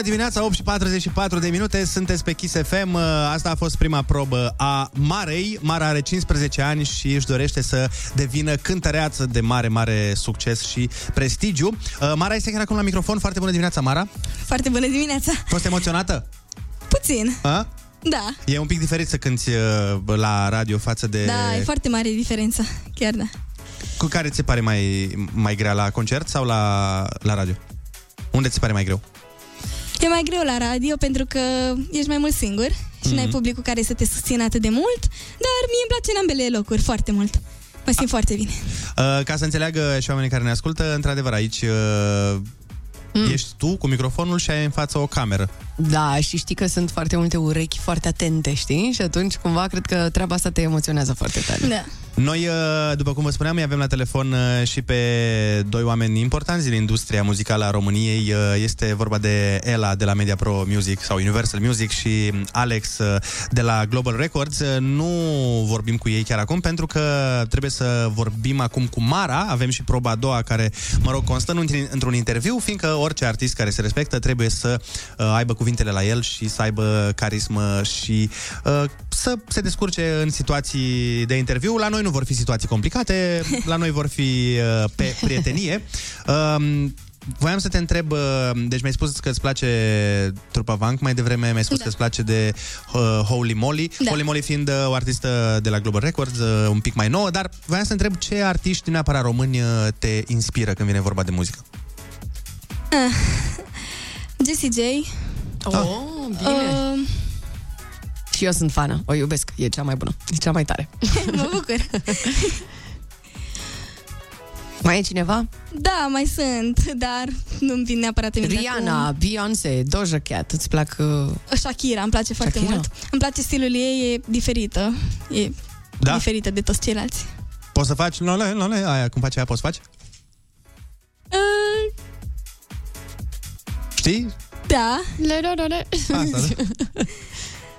B: Bună dimineața, 8 și 44 de minute, sunteți pe Kiss FM. Asta a fost prima probă a Marei. Mara are 15 ani și își dorește să devină cântăreață de mare, mare succes și prestigiu. Uh, Mara este chiar acum la microfon. Foarte bună dimineața, Mara.
O: Foarte bună dimineața!
B: Fost emoționată?
O: Puțin.
B: A?
O: Da,
B: E un pic diferit să cânti uh, la radio față de...
O: da, e foarte mare diferența. Chiar da.
B: Cu care ți se pare mai, mai grea, la concert sau la, la radio? Unde ți se pare mai greu?
O: E mai greu la radio pentru că ești mai mult singur și n-ai
B: Mhm.
O: publicul care să te susțină atât de mult, dar mie îmi place în ambele locuri foarte mult. Mă simt foarte bine.
B: Uh, ca să înțeleagă și oamenii care ne ascultă, într-adevăr, aici uh,
D: Mm.
B: ești tu cu microfonul și ai în față o cameră.
D: Da, și știi că sunt foarte multe urechi foarte atente, știi? Și atunci, cumva, cred că treaba asta te emoționează foarte tare.
O: Da.
B: Noi, uh, după cum vă spuneam, îi avem la telefon uh, și pe doi oameni importanți din industria muzicală a României. Uh, Este vorba de Ela de la Media Pro Music sau Universal Music și Alex uh, de la Global Records. Uh, Nu vorbim cu ei chiar acum pentru că trebuie să vorbim acum cu Mara. Avem și proba a doua care, mă rog, constă în- într-un interviu, fiindcă orice artist care se respectă trebuie să uh, aibă cuvintele la el și să aibă carismă și uh, să se descurce în situații de interviu. La noi nu vor fi situații complicate, la noi vor fi uh, pe prietenie. Um, Voiam să te întreb, uh, deci mi-ai spus că îți place trupa Vank mai devreme, mi-ai spus da. că îți place de uh, Holy Molly,
O: Da.
B: Holy Molly fiind uh, o artistă de la Global Records, uh, un pic mai nouă, dar voiam să întreb ce artiști neapărat români uh, te inspiră când vine vorba de muzică.
O: Ah. Jessie J.
D: Oh, bine.
O: Uh,
D: Și eu sunt fană, o iubesc, e cea mai bună, e cea mai tare.
O: mă bucur.
D: Mai e cineva?
O: Da, mai sunt, dar nu-mi vin neapărat în minte
D: Rihanna,
O: acum.
D: Beyoncé, Doja Cat, îți plac... Uh...
O: Shakira, îmi place foarte
D: Shakira?
O: mult. Îmi place stilul ei, e diferită. E
B: Da?
O: diferită de toți ceilalți.
B: Poți să faci lole, lole, aia, cum faci aia, poți să faci?
O: Uh,
B: Știi?
O: Da.
D: Le, le, le, le.
B: Asta, da?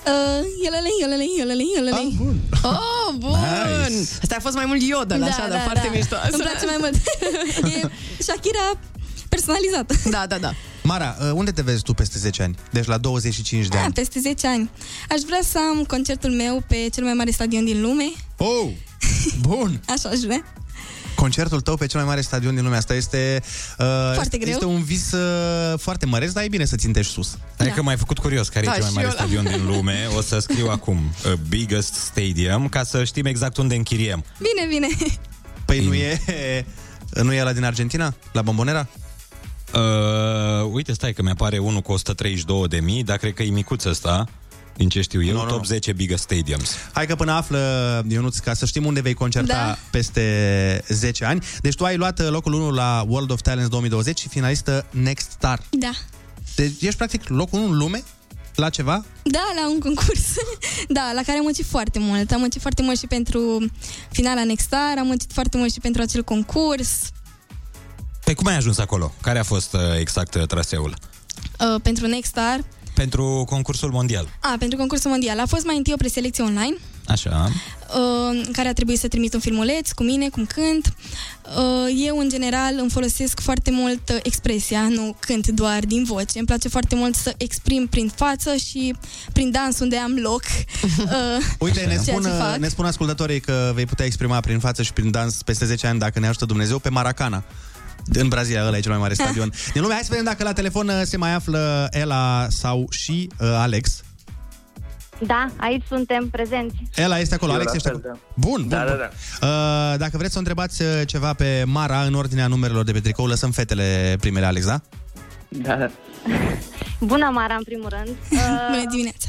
O: Uh, iolele, iolele, iolele, iolele.
B: Ah, bun.
D: Oh, bun! Nice. Asta a fost mai mult iodă, da, așa, dar foarte mișto.
O: Îmi place mai mult. e Shakira personalizată.
D: Da, da, da.
B: Mara, uh, unde te vezi tu peste 10 ani? Deci la 25 de
O: Da,
B: ani.
O: peste 10 ani. Aș vrea să am concertul meu pe cel mai mare stadion din lume.
B: Oh! Bun!
O: Așa aș vrea.
B: Concertul tău pe cel mai mare stadion din lumea asta este... Uh, este,
O: greu.
B: este un vis uh, foarte măreț, dar e bine să țintești sus.
C: Adică da. m-ai făcut curios care
D: Da,
C: e cel mai
D: și
C: mare
D: eu la-
C: stadion din lume. O să scriu acum uh, Biggest Stadium ca să știm exact unde închiriem.
O: Bine, bine.
B: Păi nu e... Nu e la din Argentina? La Bombonera?
C: Uh, uite, stai că mi-apare unul cu 132 de mii, dar cred că e micuț ăsta. Din ce știu eu,
B: Nu, nu,
C: top
B: nu.
C: 10 biggest stadiums.
B: Hai că până află, Ionuț, ca să știm unde vei concerta
O: Da.
B: peste 10 ani. Deci tu ai luat uh, locul 1 la World of Talents 2020 și finalistă Next Star.
O: Da.
B: Deci ești practic locul 1 în lume la ceva?
O: Da, la un concurs. da, la care am muncit foarte mult. Am muncit foarte mult și pentru finala Next Star, am muncit foarte mult și pentru acel concurs.
C: Pe cum ai ajuns acolo? Care a fost uh, exact uh, traseul?
O: Uh, pentru Next Star.
C: Pentru concursul mondial.
O: A, pentru concursul mondial. A fost mai întâi o preselecție online
C: Așa.
O: uh, în care a trebuit să trimit un filmuleț cu mine, cum cânt. Uh, eu, în general, îmi folosesc foarte mult uh, expresia, nu cânt doar din voce. Îmi place foarte mult să exprim prin față și prin dans unde am loc. Uh,
B: Uite, ne
O: ceea
B: spun,
O: ce fac.
B: ne spun ascultătorii că vei putea exprima prin față și prin dans peste 10 ani, dacă ne ajută Dumnezeu, pe Maracana. În Brazilia, ăla e cel mai mare stadion din lume. Hai să vedem dacă la telefon uh, se mai află Ela sau și uh, Alex.
P: Da, aici suntem prezenți.
B: Ela este acolo,
H: Eu
B: Alex
H: la
B: este
H: fel,
B: acolo.
H: da.
B: Bun, bun,
H: Da,
B: bun.
H: da, da.
B: Uh, dacă vreți să o întrebați uh, ceva pe Mara în ordinea numerelor de pe tricou, lăsăm fetele primele, Alex, da?
H: Da, da.
P: Bună, Mara, în primul rând.
O: Bună dimineața!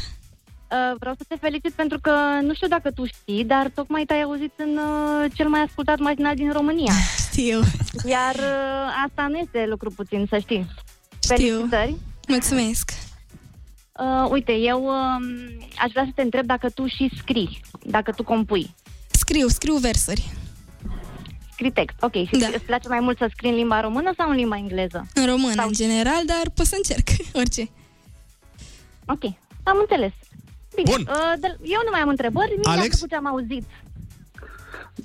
P: Uh, vreau să te felicit pentru că nu știu dacă tu știi, dar tocmai te-ai auzit în uh, cel mai ascultat matinal din România.
O: Știu.
P: Iar uh, asta nu este lucru puțin, să știi.
O: Știu.
P: Felicitări.
O: Mulțumesc.
P: Uh, uite, eu uh, aș vrea să te întreb dacă tu și scrii, dacă tu compui.
O: Scriu, scriu versuri.
P: Scrii text, ok. Și
O: Da.
P: îți place mai mult să scrii în limba română sau în limba engleză?
O: În română, în general, dar pot să încerc orice.
P: Ok, am înțeles. Bine,
B: Bun.
P: Uh, de, eu nu mai am întrebări, nici
B: Alex?
P: am făcut ce am auzit.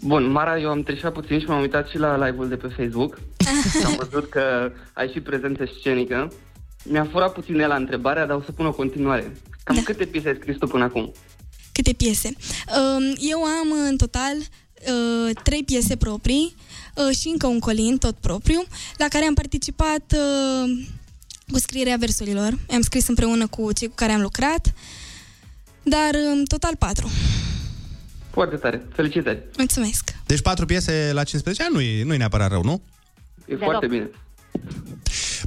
Q: Bun, Mara, eu am trișat puțin și m-am uitat și la live-ul de pe Facebook și am văzut că ai și prezență scenică Mi-a furat puțin de la întrebarea, dar o să pun o continuare. Cam da. câte piese ai scris tu până acum?
O: Câte piese? Um, Eu am în total uh, trei piese proprii uh, și încă un colin, tot propriu, la care am participat uh, cu scrierea versurilor. Am scris împreună cu cei cu care am lucrat, dar în total patru.
Q: Foarte tare. Felicitări.
O: Mulțumesc!
B: Deci patru piese la 15 ani nu e, nu e neapărat rău, nu?
Q: E foarte bine.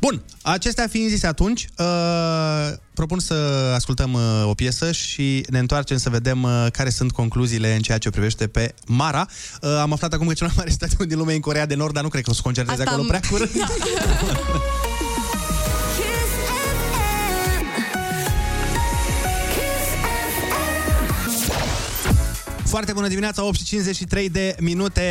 B: Bun, acestea fiind zise atunci, uh, propun să ascultăm uh, o piesă și ne întoarcem să vedem uh, care sunt concluziile în ceea ce o privește pe Mara. Uh, am aflat acum că cel mai mare stadion din lume e în Corea de Nord, dar nu cred că o să concerteze
D: Asta
B: acolo
D: am-
B: prea curând. Foarte bună dimineața, 8 și 53 de minute.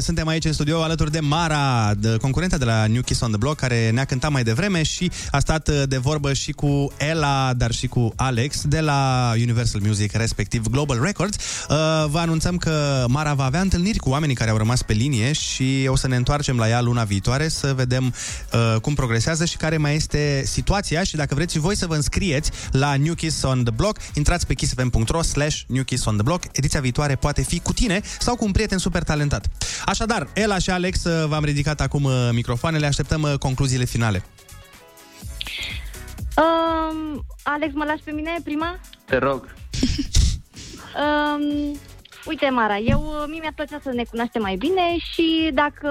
B: Suntem aici în studio alături de Mara, de concurenta de la New Kiss on the Block, care ne-a cântat mai devreme și a stat uh, de vorbă și cu Ella, dar și cu Alex de la Universal Music, respectiv Global Records. Uh, Vă anunțăm că Mara va avea întâlniri cu oamenii care au rămas pe linie și o să ne întoarcem la ea luna viitoare să vedem uh, cum progresează și care mai este situația și dacă vreți și voi să vă înscrieți la New Kiss on the Block, intrați pe kissfm.ro slash New Kiss on the Block. Ediția viitoare poate fi cu tine sau cu un prieten super talentat. Așadar, Ela și Alex uh, v-am ridicat acum uh, microfoanele, așteptăm uh, concluziile finale.
P: Um, Alex, mă lași pe mine prima?
Q: Te rog.
P: Um, uite, Mara, eu, uh, mie mi-ar plăcea să ne cunoaștem mai bine și dacă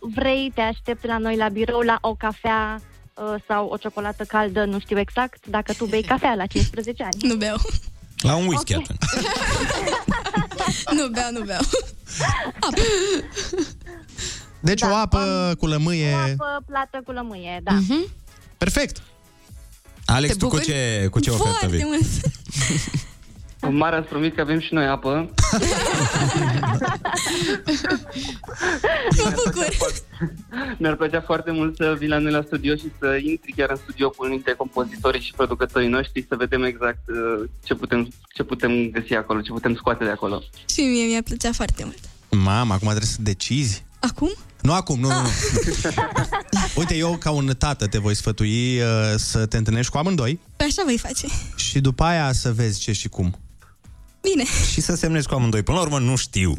P: vrei, te aștept la noi la birou la o cafea uh, sau o ciocolată caldă, nu știu exact, dacă tu bei cafea la 15 ani.
O: Nu beau.
C: La un whisky
P: Ok.
C: atunci.
O: nu beau, nu beau.
B: Deci o apă cu lămâie...
P: O apă plată cu lămâie, da.
O: Mhm.
B: Perfect.
C: Alex,
Q: Te
C: tu cu
Q: bucuri?
C: ce, cu ce ofertă vii?
Q: Mare, îți promit că avem și noi apă.
O: Mă bucur.
Q: Mi-ar plăcea foarte mult să vii la noi la studio și să intri chiar în studio cu unul dintre compozitorii și producătorii noștri să vedem exact uh, ce putem, ce putem găsi acolo, ce putem scoate de acolo.
O: Și mie mi-a plăcea foarte mult.
B: Mama, acum trebuie să decizi.
O: Acum?
B: Nu acum, nu, nu, nu. Uite, eu ca un tată te voi sfătui uh, să te întâlnești cu amândoi
O: Păi așa voi face.
B: și după aia să vezi ce și cum.
O: Bine.
C: Și să semnezi cu amândoi. Până la urmă, nu știu.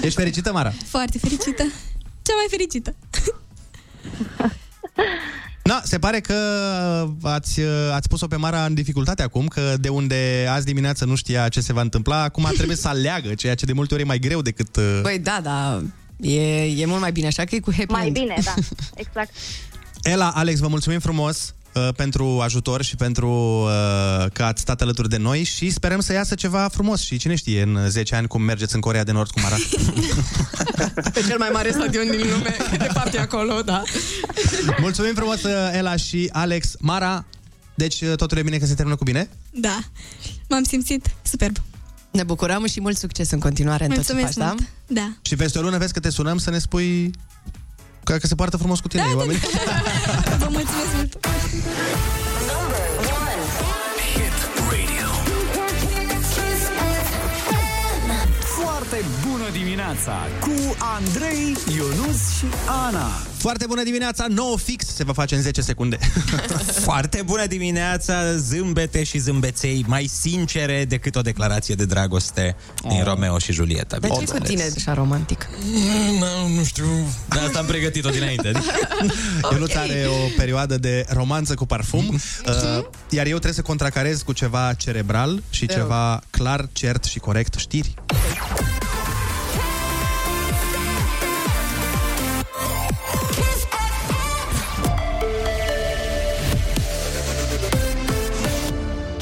B: Ești fericită, Mara?
O: Foarte fericită. Cea mai fericită.
B: Na, se pare că ați, uh, ați pus-o pe Mara în dificultate acum, că de unde azi dimineață nu știa ce se va întâmpla, acum trebuie să aleagă, ceea ce de multe ori e mai greu decât... uh,
D: Băi, da, da, e, e mult mai bine așa că e cu happy
P: Mai
D: end.
P: bine, da, exact.
B: Ela, Alex, vă mulțumim frumos uh, pentru ajutor și pentru uh, că ați stat alături de noi și sperăm să iasă ceva frumos și cine știe în 10 ani cum mergeți în Corea de Nord cu Mara.
D: Pe cel mai mare stadion din lume, de fapt e acolo, da.
B: Mulțumim frumos, uh, Ela și Alex. Mara, deci uh, totul e bine că se termină cu bine?
O: Da. M-am simțit superb.
D: Ne bucurăm și mult succes în continuare în tot ce faci,
O: Mulțumesc
D: da?
O: mult. Da.
B: Și peste o lună vezi că te sunăm să ne spui că, că se poartă frumos cu tine da, oamenii.
O: Vă mulțumesc mult.
A: Dimineața cu Andrei, Ionus și Ana.
B: Foarte bună dimineața, 9 fix se va face în 10 secunde.
C: Foarte bună dimineața, zâmbete și zâmbeței mai sincere decât o declarație de dragoste din
B: Oh.
C: Romeo și Julieta.
D: Dar ce cu tine așa romantic?
C: Nu, nu știu, de asta am pregătit-o dinainte.
B: Ionuț are o perioadă de romanță cu parfum, uh, iar eu trebuie să contracarez cu ceva cerebral și
D: Te rog.
B: ceva clar, cert și corect, știri.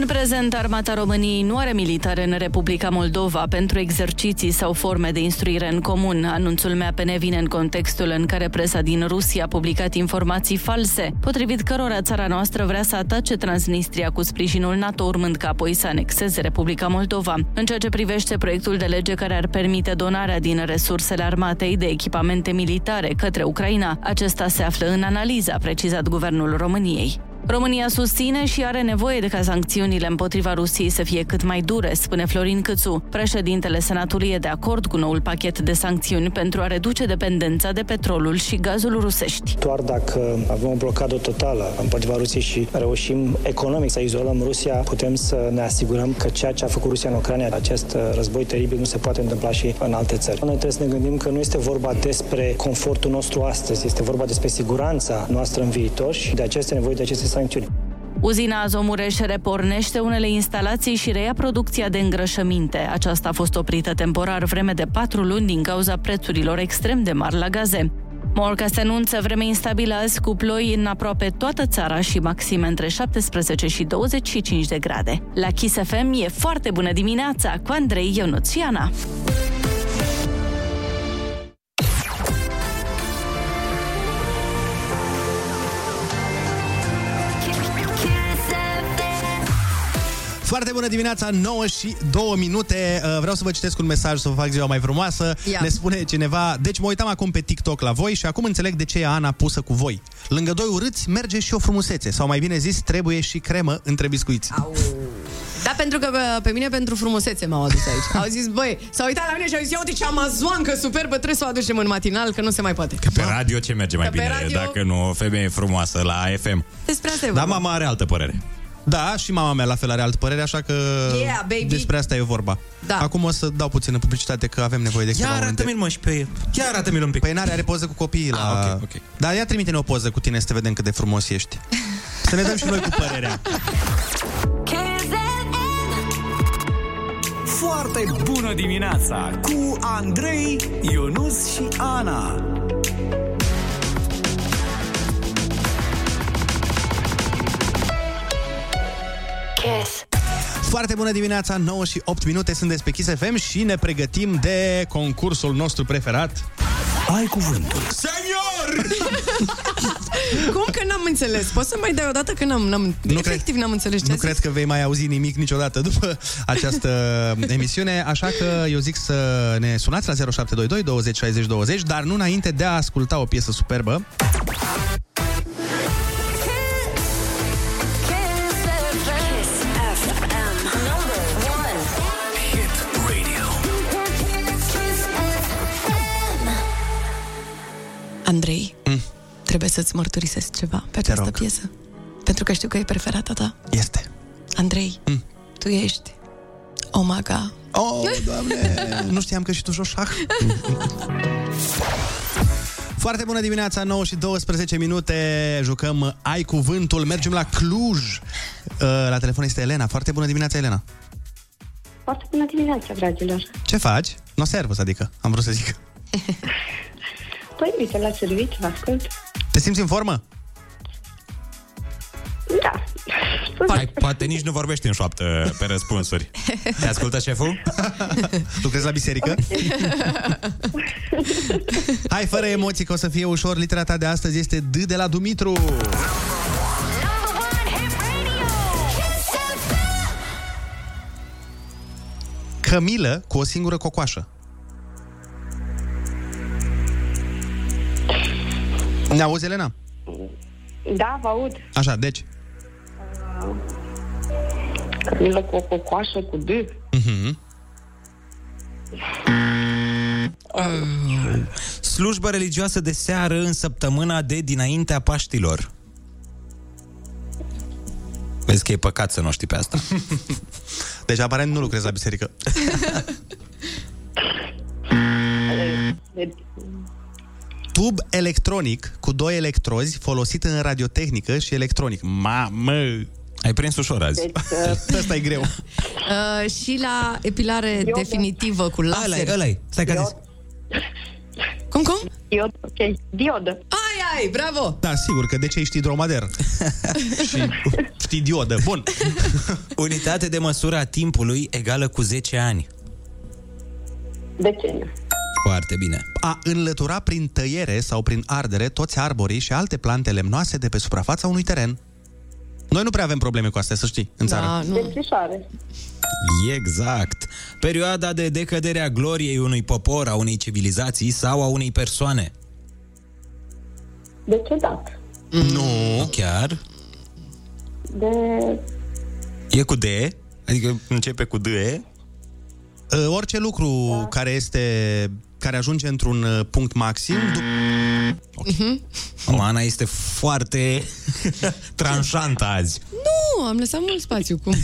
E: În prezent, armata României nu are militare în Republica Moldova pentru exerciții sau forme de instruire în comun. Anunțul MAPN vine în contextul în care presa din Rusia a publicat informații false, potrivit cărora țara noastră vrea să atace Transnistria cu sprijinul NATO, urmând ca apoi să anexeze Republica Moldova. În ceea ce privește proiectul de lege care ar permite donarea din resursele armatei de echipamente militare către Ucraina, acesta se află în analiză, a precizat Guvernul României. România susține și are nevoie de ca sancțiunile împotriva Rusiei să fie cât mai dure, spune Florin Câțu. Președintele Senatului e de acord cu noul pachet de sancțiuni pentru a reduce dependența de petrolul și gazul rusești.
S: Doar dacă avem o blocadă totală împotriva Rusiei și reușim economic să izolăm Rusia, putem să ne asigurăm că ceea ce a făcut Rusia în Ucraina, acest uh, război teribil, nu se poate întâmpla și în alte țări. Noi trebuie să ne gândim că nu este vorba despre confortul nostru astăzi, este vorba despre siguranța noastră în viitor și de aceea este nevoie de aceste sancțiuni.
E: Uzina Azomureș repornește unele instalații și reia producția de îngrășăminte. Aceasta a fost oprită temporar vreme de patru luni din cauza prețurilor extrem de mari la gaze. Morca se anunță vreme instabilă azi cu ploi în aproape toată țara și maxime între 17 și 25 de grade. La Kiss FM e foarte bună dimineața cu Andrei Ionuțiana.
B: Foarte bună dimineața, 9 și 2 minute. Uh, Vreau să vă citesc un mesaj să vă fac ziua mai frumoasă.
D: Ia.
B: Ne spune cineva, deci mă uitam acum pe TikTok la voi și acum înțeleg de ce e Ana pusă cu voi. Lângă doi urâți merge și o frumusețe, sau mai bine zis, trebuie și cremă între biscuiți.
D: Da, pentru că pe, pe mine pentru frumusețe m-au adus aici. Au zis, băi, s-au uitat la mine și au zis, ia uite ce amazoancă superbă, trebuie să o aducem în matinal, că nu se mai poate.
C: Că pe radio ce merge mai
D: Că pe
C: bine,
D: radio-
C: dacă nu o femeie frumoasă la FM.
D: Despre asta e
C: Dar
D: vorba.
C: mama are altă părere.
B: Da, și mama mea la fel are altă părere, așa că
D: Yeah, baby.
B: despre asta e vorba.
D: Da.
B: Acum o să dau puțină publicitate că avem nevoie de
C: Ia
B: câteva momente.
C: arată-mi-l mă și pe... Ia arată-mi-l un pic.
B: Păi n-are, are poză cu copiii la...
C: Ah, ok, ok.
B: Dar ia trimite-ne o poză cu tine să te vedem cât de frumos ești. Să ne dăm și noi cu părerea.
A: Foarte bună dimineața cu Andrei, Ionus și Ana.
I: Kiss.
B: Foarte bună dimineața, 9 și 8 minute, sunteți pe Kiss FM și ne pregătim de concursul nostru preferat.
A: Ai cuvântul.
C: Senior!
D: Cum că n-am înțeles? Poți să mai dai o dată că n-am, n-am
B: Nu
D: efectiv n-am înțeles ce
B: Nu
D: a zis?
B: cred că vei mai auzi nimic niciodată după această emisiune, așa că eu zic să ne sunați la 0722 20 60 20, dar nu înainte de a asculta o piesă superbă.
D: Andrei, trebuie să-ți mărturisesc ceva pe această
B: rog.
D: piesă. Pentru că știu că e preferata ta.
B: Este.
D: Andrei, tu ești Omaga.
B: Oh, doamne! nu știam că și tu joci șah. Foarte bună dimineața, 9 și 12 minute, jucăm Ai Cuvântul, mergem la Cluj. Uh, La telefon este Elena. Foarte bună dimineața, Elena.
T: Foarte bună dimineața, dragilor.
B: Ce faci? No servus, adică, am vrut să zic.
T: Păi, uite, la serviciu, vă ascult.
B: Te simți în formă?
T: Da.
C: Hai, poate nici nu vorbești în șoaptă pe răspunsuri. Te ascultă șeful?
B: Lucrezi la biserică? Hai, fără emoții, că o să fie ușor. Litera ta de astăzi este D de la Dumitru. Cămilă cu o singură cocoașă. Ne auzi, Elena?
T: Da, vă aud.
B: Așa, deci.
T: Cămilă cu o cocoașă cu D.
B: Uh-huh.
C: Slujbă religioasă de seară în săptămâna de dinaintea Paștilor. Vezi că e păcat să nu știi pe asta.
B: Deci, aparent, nu lucrezi la biserică. Tub electronic cu doi electrozi folosit în radiotehnică și electronic. Mamă!
C: Ai prins ușor azi.
T: Deci, uh,
B: Asta e greu.
D: Uh, și la epilare definitivă cu laser.
C: Ăla-i, ăla-i. Stai că a zis.
D: Cum, cum?
T: Diod, ok. Diodă.
D: Ai, ai, bravo!
B: Da, sigur că de ce știi dromader? și știi diodă. Bun.
C: Unitate de măsură a timpului egală cu 10 ani.
T: Deceniu.
C: Foarte bine.
B: A înlătura prin tăiere sau prin ardere toți arborii și alte plante lemnoase de pe suprafața unui teren. Noi nu prea avem probleme cu astea, să știi, în țară.
D: Da, nu.
T: Desfișoare.
C: Exact. Perioada de decădere a gloriei unui popor, a unei civilizații sau a unei persoane.
T: Decedat.
B: Nu.
C: Chiar?
T: De...
C: E cu D? Adică începe cu D?
B: Uh, Orice lucru da. care este care ajunge într-un uh, punct maxim dup-
C: Mama, Ana este foarte tranșantă azi.
D: Nu, am lăsat mult spațiu. Cum?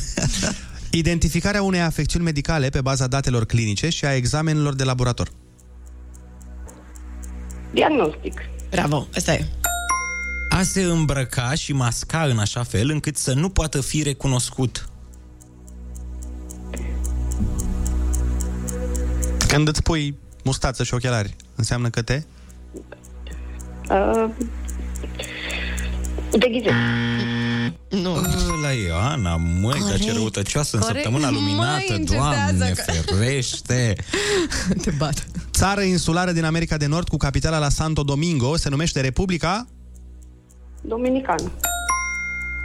B: identificarea unei afecțiuni medicale pe baza datelor clinice și a examenelor de laborator.
T: Diagnostic.
D: Bravo, asta e.
C: A se îmbrăca și masca în așa fel încât să nu poată fi recunoscut.
B: Când îți pui mustață și ochelari, înseamnă că te...
T: Uh, deghizez.
D: Nu.
C: La Ioana, măi, dar ce răutăcioasă în
D: Corect.
C: săptămâna luminată,
D: Măi,
C: Doamne,
D: încetează că-
C: ferește!
D: Te bat.
B: Țară insulară din America de Nord cu capitala la Santo Domingo se numește Republica...
T: Dominican.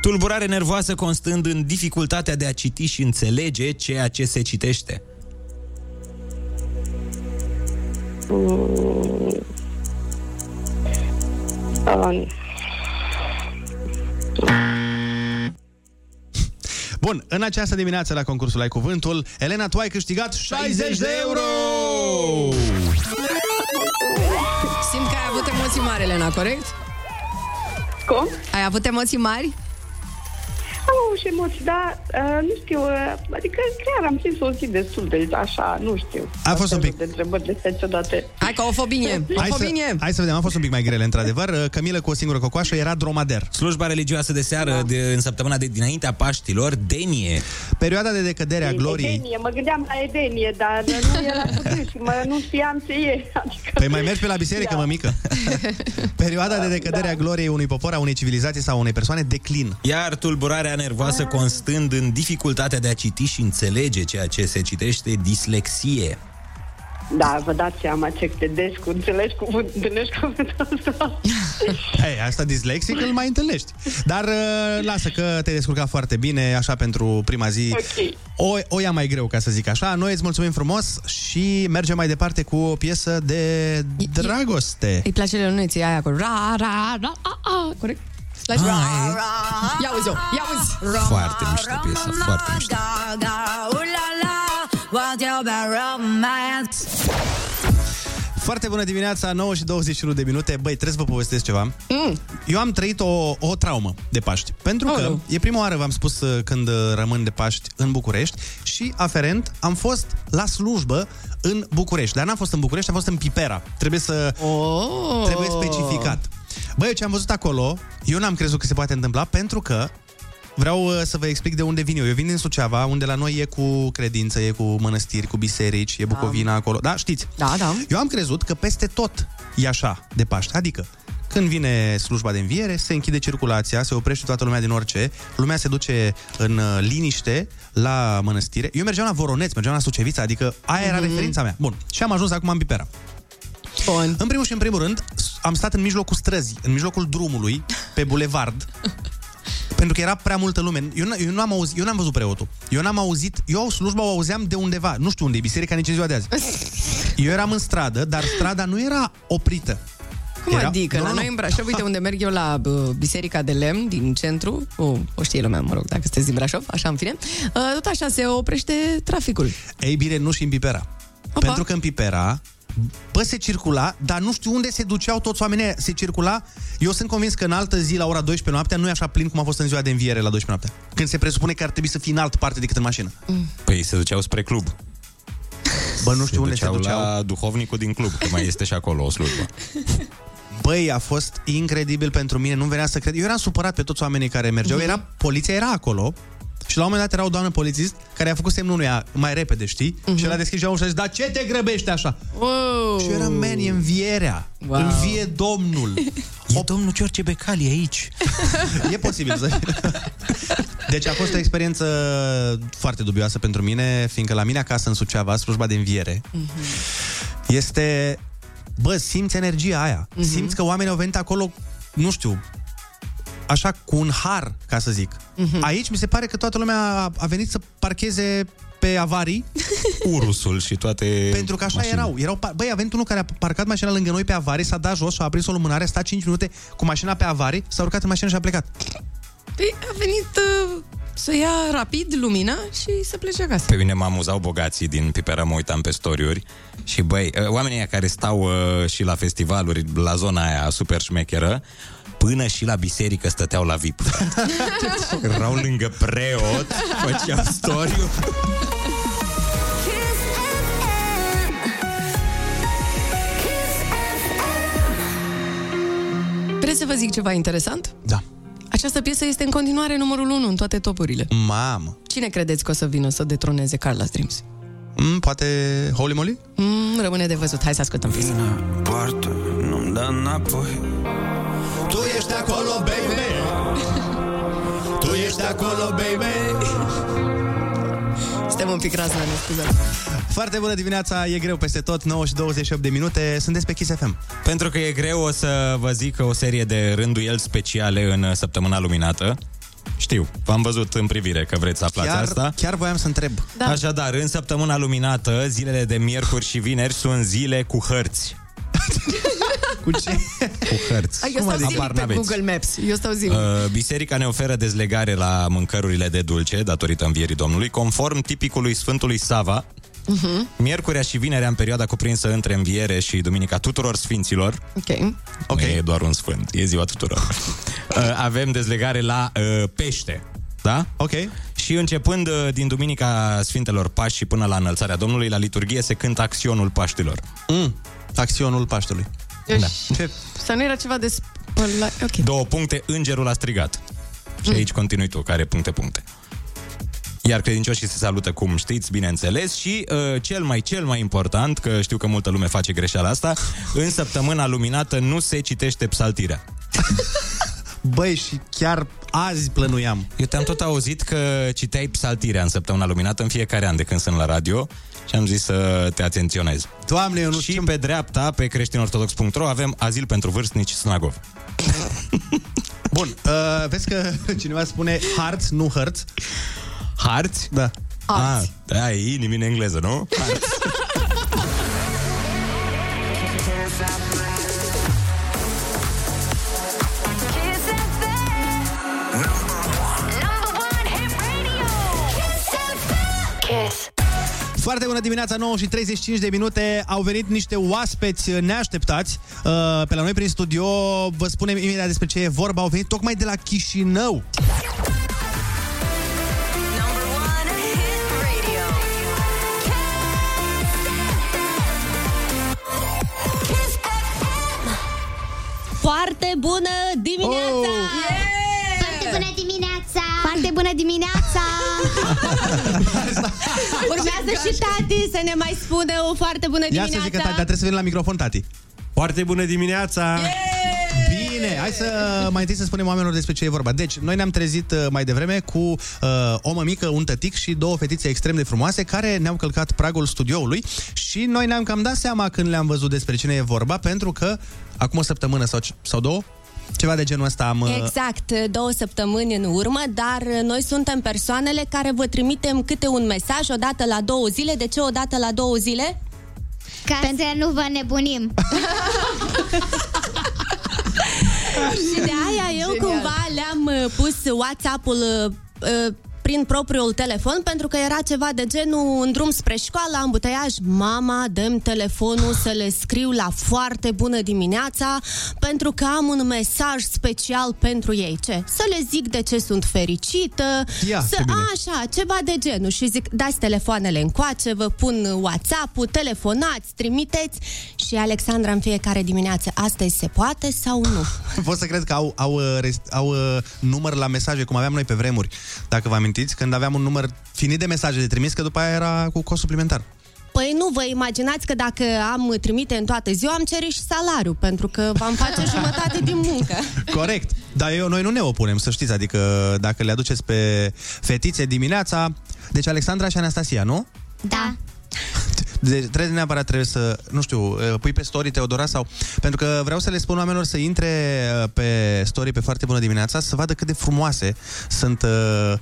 C: Tulburare nervoasă constând în dificultatea de a citi și înțelege ceea ce se citește.
T: Mm. Uh,
B: Bun, în această dimineață la concursul Ai Cuvântul, Elena, tu ai câștigat 60 de euro!
D: Simt că ai avut emoții mari, Elena, corect?
T: Cum?
D: Ai avut emoții mari?
T: Am avut și emoții, dar uh, nu știu, uh, adică chiar am prins o zi destul de așa, nu știu.
B: A fost un pic.
T: De întrebări de astea ciudate.
D: Hai că o fobinie, o
B: Hai să,
D: fobinie.
B: hai să vedem, a fost un pic mai grele, într-adevăr. Cămilă cu o singură cocoașă era dromader.
C: Slujba religioasă de seară da. de, în săptămâna de dinaintea Paștilor, Denie.
B: Perioada de decădere a gloriei...
T: Edenie, mă gândeam la Edenie, dar nu era cu D și mă, nu știam ce e. Adică...
B: Păi mai mergi pe la biserică, mămică. Perioada de decădere a gloriei unui popor, a unei civilizații sau a unei persoane declin.
C: Iar tulburarea nervoasă constând în dificultatea de a citi și înțelege ceea ce se citește, dislexie.
T: Da, vă dați seama ce tedescu, înțelegi cuvânt, întâlnești cuvântul ăsta.
B: Ei, asta dislexic îl mai întâlnești. Dar uh, lasă că te-ai descurcat foarte bine, așa pentru prima zi.
T: Ok.
B: O, o ia mai greu, ca să zic așa. Noi îți mulțumim frumos și mergem mai departe cu o piesă de dragoste.
D: Îi place Leoneții aia cu ra, ra, ra, a, a, corect? Slash,
C: Ah,
D: ra,
C: e.
D: ra. Ia uzi-o, ia uzi.
C: Foarte mișto piesă, foarte mișto.
B: Foarte bună dimineața, 9 și 21 de minute. Băi, trebuie să vă povestesc ceva.
D: Mm.
B: Eu am trăit o, o traumă de Paști. Pentru că
D: Oh.
B: e prima oară, v-am spus, uh, când uh, rămân de Paști în București și, aferent, am fost la slujbă în București. Dar n-am fost în București, am fost în Pipera. Trebuie să...
D: Oh.
B: Trebuie specificat. Băi, eu ce am văzut acolo, eu n-am crezut că se poate întâmpla, pentru că Vreau uh, să vă explic de unde vin eu. Eu vin din Suceava, unde la noi e cu credință, e cu mănăstiri, cu biserici, e Bucovina acolo. Da, știți?
D: Da, da.
B: Eu am crezut că peste tot e așa de Paște. Adică, când vine slujba de înviere, se închide circulația, se oprește toată lumea din orice, lumea se duce în uh, liniște la mănăstire. Eu mergeam la Voroneț, mergeam la Sucevița, adică aia era
D: Mhm.
B: referința mea. Bun, și am ajuns acum în Pipera.
D: Bun.
B: În primul și în primul rând, am stat în mijlocul străzii, în mijlocul drumului, pe bulevard, pentru că era prea multă lume. Eu, n- eu, nu am auzit, eu n-am văzut preotul. Eu n-am auzit, eu slujba o auzeam de undeva, nu știu unde e, biserica nici în ziua de azi. Eu eram în stradă, dar strada nu era oprită.
D: Cum
B: era...
D: adică?
B: Nu,
D: la
B: nu,
D: noi
B: nu.
D: în Brașov, uite unde merg eu la uh, Biserica de Lemn din centru, o, o știe lumea, mă rog, dacă sunteți din Brașov, așa în fine, uh, tot așa se oprește traficul.
B: Ei bine, nu și în Pipera.
D: Opa.
B: Pentru că în Pipera, bă, se circula, dar nu știu unde se duceau toți oamenii aia. Se circula, eu sunt convins că în altă zi, la ora 12 noaptea, nu e așa plin cum a fost în ziua de înviere la 12 noaptea. Când se presupune că ar trebui să fii în altă parte decât în mașină.
C: Păi se duceau spre club.
B: Bă, nu știu
C: se
B: unde se
C: duceau
B: duceau.
C: la duhovnicul din club, că mai este și acolo o slujbă.
B: Băi, a fost incredibil pentru mine, nu venea să cred. Eu eram supărat pe toți oamenii care mergeau,
D: Mhm.
B: era, poliția era acolo și la un moment dat era o doamnă polițist care a făcut semnul unuia mai repede, știi?
D: Mhm.
B: Și el a deschis geamul și a zis, dar ce te grăbești așa?
D: Wow.
B: Și eu eram, man, e învierea.
D: Wow.
B: Învie Domnul.
C: E domnul George Becali aici.
B: E posibil să Deci a fost o experiență foarte dubioasă pentru mine, fiindcă la mine acasă în Suceava, slujba de înviere, este... Bă, simți energia aia.
D: Mhm.
B: Simți că oamenii au venit acolo, nu știu, așa cu un har, ca să zic.
D: Mhm.
B: Aici mi se pare că toată lumea a- a venit să parcheze pe avarii,
C: Urusul și toate
B: pentru că așa
C: mașinile.
B: erau. erau par- Băi, a venit unul care a parcat mașina lângă noi pe avarii, s-a dat jos și a aprins o lumânare, a stat 5 minute cu mașina pe avarii, s-a urcat în mașină și a plecat.
D: Păi a venit uh, să ia rapid lumina și să plece acasă.
C: Pe mine mă amuzau bogații din Pipera, mă uitam pe story și băi, uh, oamenii ăia care stau uh, și la festivaluri, la zona aia super șmecheră, până și la biserică stăteau la VIP. Erau lângă preot, făceau story
D: Vreți să vă zic ceva interesant?
B: Da.
D: Această piesă este în continuare numărul 1 în toate topurile.
B: Mamă.
D: Cine credeți că o să vină să detroneze Carla's Dreams?
B: Mm, poate Holy Moly?
D: Mm, rămâne de văzut. Hai să ascultăm piesa.
U: Poartă, nu-mi dă înapoi
B: Tu ești acolo, baby Tu ești acolo, baby
D: Suntem un pic razna, ne scuzați.
B: Foarte bună dimineața, e greu peste tot, 9 și 28 de minute, sunteți pe Kiss FM.
C: Pentru că e greu, o să vă zic o serie de rânduieli speciale în săptămâna luminată. Știu, v-am văzut în privire că vreți să aflați
B: Chiar,
C: asta.
B: chiar voiam să întreb.
C: Da. Așadar, în săptămâna luminată, zilele de miercuri și vineri sunt zile cu hărți.
B: cu ce?
C: Cu hărți.
D: Eu stau zilnic
C: Habar
D: pe
C: n-aveți.
D: Google Maps. Eu stau zilnic.
C: Uh, biserica ne oferă dezlegare la mâncărurile de dulce, datorită învierii Domnului, conform tipicului Sfântului Sava,
D: Uh-huh.
C: Miercurea și vinerea în perioada cuprinsă între înviere și Duminica tuturor sfinților.
D: Ok.
C: Ok. Nu e doar un sfânt, e ziua tuturor. Uh, Avem dezlegare la uh, pește. Da?
B: Ok.
C: Și începând uh, din Duminica Sfintelor Pași și până la înălțarea Domnului, la liturghie se cântă acționul Paștilor.
B: Mm, acționul Paștelui.
C: Da.
D: Să nu era ceva de spăla... Ok.
C: Două puncte, îngerul a strigat. Și aici continui tu, care puncte, puncte. Iar credincioșii se salută cum știți, bineînțeles, și uh, cel mai, cel mai important, că știu că multă lume face greșeala asta, în săptămâna luminată nu se citește psaltirea.
B: Băi, și chiar azi plănuiam.
C: Eu te-am tot auzit că citeai psaltirea în săptămâna luminată în fiecare an de când sunt la radio și am zis să te atenționez.
B: Doamne, eu nu
C: Și pe dreapta, pe creștinortodox.ro, avem azil pentru vârstnici Snagov.
B: Bun, uh, vezi că cineva spune hearts, nu hurts.
C: Harți?
B: Da.
C: Ah, da, e inimi în engleză, nu? Harți.
B: Foarte bună dimineața, 9 și 35 de minute. Au venit niște oaspeți neașteptați uh, pe la noi prin studio. Vă spunem imediat despre ce e vorba. Au venit tocmai de la Chișinău.
V: Foarte bună dimineața!
B: Oh!
V: Foarte bună dimineața! Foarte bună dimineața! Urmează și tati să ne mai spună o foarte bună
B: Ia
V: dimineața!
B: să zică tati, dar trebuie să vină la microfon, tati.
W: Foarte bună dimineața!
B: Bine, hai să mai întâi să spunem oamenilor despre ce e vorba. Deci, noi ne-am trezit uh, mai devreme cu uh, o mămică, un tătic și două fetițe extrem de frumoase care ne-au călcat pragul studioului și noi ne-am cam dat seama când le-am văzut despre cine e vorba, pentru că acum o săptămână sau, sau două, ceva de genul ăsta am... uh,
V: Exact, două săptămâni în urmă, dar noi suntem persoanele care vă trimitem câte un mesaj odată la două zile. De ce odată la două zile?
X: Ca Pentru să nu vă nebunim.
V: Și de aia eu
X: Genial.
V: cumva le-am uh, pus WhatsApp-ul uh, uh, prin propriul telefon pentru că era ceva de genul în drum spre școală, am buteiaj, mama, dăm telefonul să le scriu la foarte bună dimineața pentru că am un mesaj special pentru ei. Ce? Să le zic de ce sunt fericită,
B: Ia,
V: să,
B: ce bine.
V: așa, ceva de genul și zic, dați telefoanele încoace, vă pun WhatsApp-ul, telefonați, trimiteți și Alexandra în fiecare dimineață, astăzi se poate sau nu?
B: Pot să cred că au, au, uh, rest- au uh, număr la mesaje, cum aveam noi pe vremuri, dacă vă amintiți, când aveam un număr finit de mesaje de trimis, că după aia era cu cost suplimentar.
V: Păi nu, vă imaginați că dacă am trimite în toată ziua, am cere și salariu, pentru că v-am face jumătate din muncă.
B: Corect. Dar eu, noi nu ne opunem, să știți, adică dacă le aduceți pe fetițe dimineața... Deci Alexandra și Anastasia, nu?
X: Da.
B: Deci trebuie neapărat trebuie să, nu știu, pui pe story Teodora sau... Pentru că vreau să le spun oamenilor să intre uh, pe story pe foarte bună dimineața să vadă cât de frumoase sunt... Uh...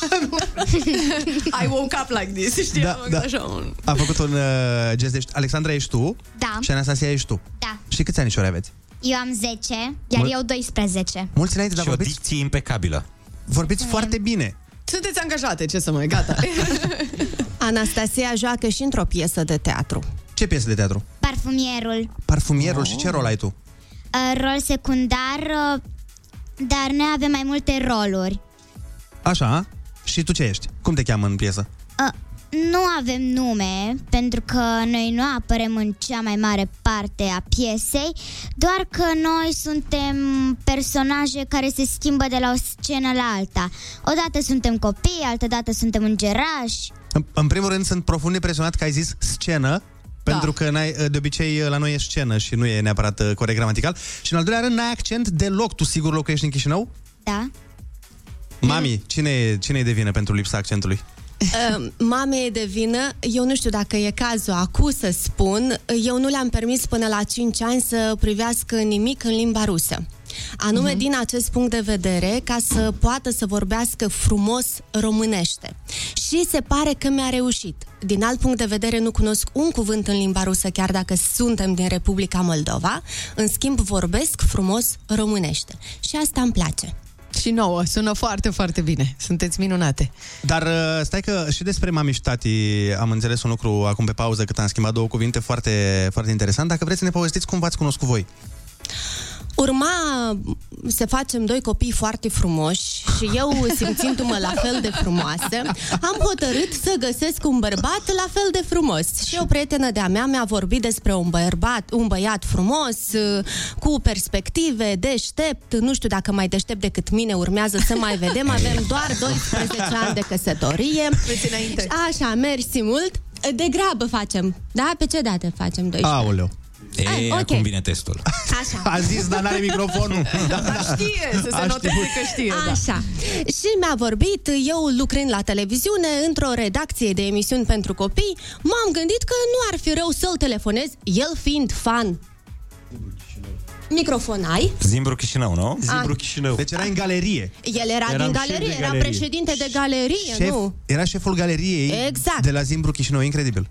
D: I woke up like this, știi?
B: Da,
D: Am făcut
B: da.
D: Așa un...
B: A făcut un uh, gest de... Alexandra, ești tu?
X: Da.
B: Și Anastasia, ești tu?
X: Da.
B: Și câți anișori aveți?
X: Eu am 10, iar
B: Mul-
X: eu 12.
B: Mulți înainte, dar
C: Și o
B: vorbiți,
C: dicție impecabilă.
B: vorbiți foarte bine.
D: Sunteți angajate, ce să mai, gata.
V: Anastasia joacă și într-o piesă de teatru.
B: Ce piesă de teatru?
X: Parfumierul.
B: Parfumierul și ce rol ai tu?
X: Uh, rol secundar, uh, dar noi avem mai multe roluri.
B: Așa. Și tu ce ești? Cum te cheamă în piesă?
X: Uh, nu avem nume, pentru că noi nu apărăm în cea mai mare parte a piesei, doar că noi suntem personaje care se schimbă de la o scenă la alta. Odată suntem copii, altădată suntem îngerași.
B: În, în primul rând, sunt profund impresionat că ai zis scenă, pentru că n-ai, de obicei la noi e scenă și nu e neapărat uh, corect gramatical. Și în al doilea rând, n-ai accent deloc. Tu sigur locuiești în Chișinău?
X: Da.
B: Mami, cine e, cine e de vină pentru lipsa accentului?
V: Uh, Mame e de vină, eu nu știu dacă e cazul acum să spun, eu nu le-am permis până la 5 ani să privească nimic în limba rusă. Anume, uh-huh. din acest punct de vedere, ca să poată să vorbească frumos românește. Și se pare că mi-a reușit. Din alt punct de vedere, nu cunosc un cuvânt în limba rusă, chiar dacă suntem din Republica Moldova. În schimb, vorbesc frumos românește. Și asta îmi place.
D: Și nouă, sună foarte, foarte bine. Sunteți minunate.
B: Dar uh, stai că și despre mami și tati am înțeles un lucru acum pe pauză, cât am schimbat două cuvinte foarte, foarte interesant. Dacă vreți să ne povestiți cum v-ați cunoscut voi.
V: Urma să facem doi copii foarte frumoși și eu, simțindu-mă la fel de frumoasă, am hotărât să găsesc un bărbat la fel de frumos. Și o prietenă de-a mea mi-a vorbit despre un bărbat, un băiat frumos, cu perspective, deștept, nu știu dacă mai deștept decât mine, urmează să mai vedem, avem doar 12 ani de căsătorie. Așa, mersi mult. De grabă facem, da? Pe ce dată facem 12 ani?
B: Aoleu.
C: E,
V: Ah, ok.
C: acum vine testul.
V: Așa.
B: A zis, dar n-are microfonul. da,
D: Dar știe, să se
B: A
D: noteze
B: știut.
D: că știe, da.
V: Așa. Și mi-a vorbit, eu lucrând la televiziune, într-o redacție de emisiuni pentru copii, m-am gândit că nu ar fi rău să-l telefonez, el fiind fan. Microfon ai?
C: Zimbru Chișinău, nu?
V: Zimbru
B: Chișinău. Deci era în galerie.
V: El era
B: Eram
V: din
B: șef de
V: galerie, era
B: galerie.
V: președinte de galerie,
B: Șef,
V: nu?
B: era șeful galeriei
V: Exact.
B: de la Zimbru Chișinău, incredibil.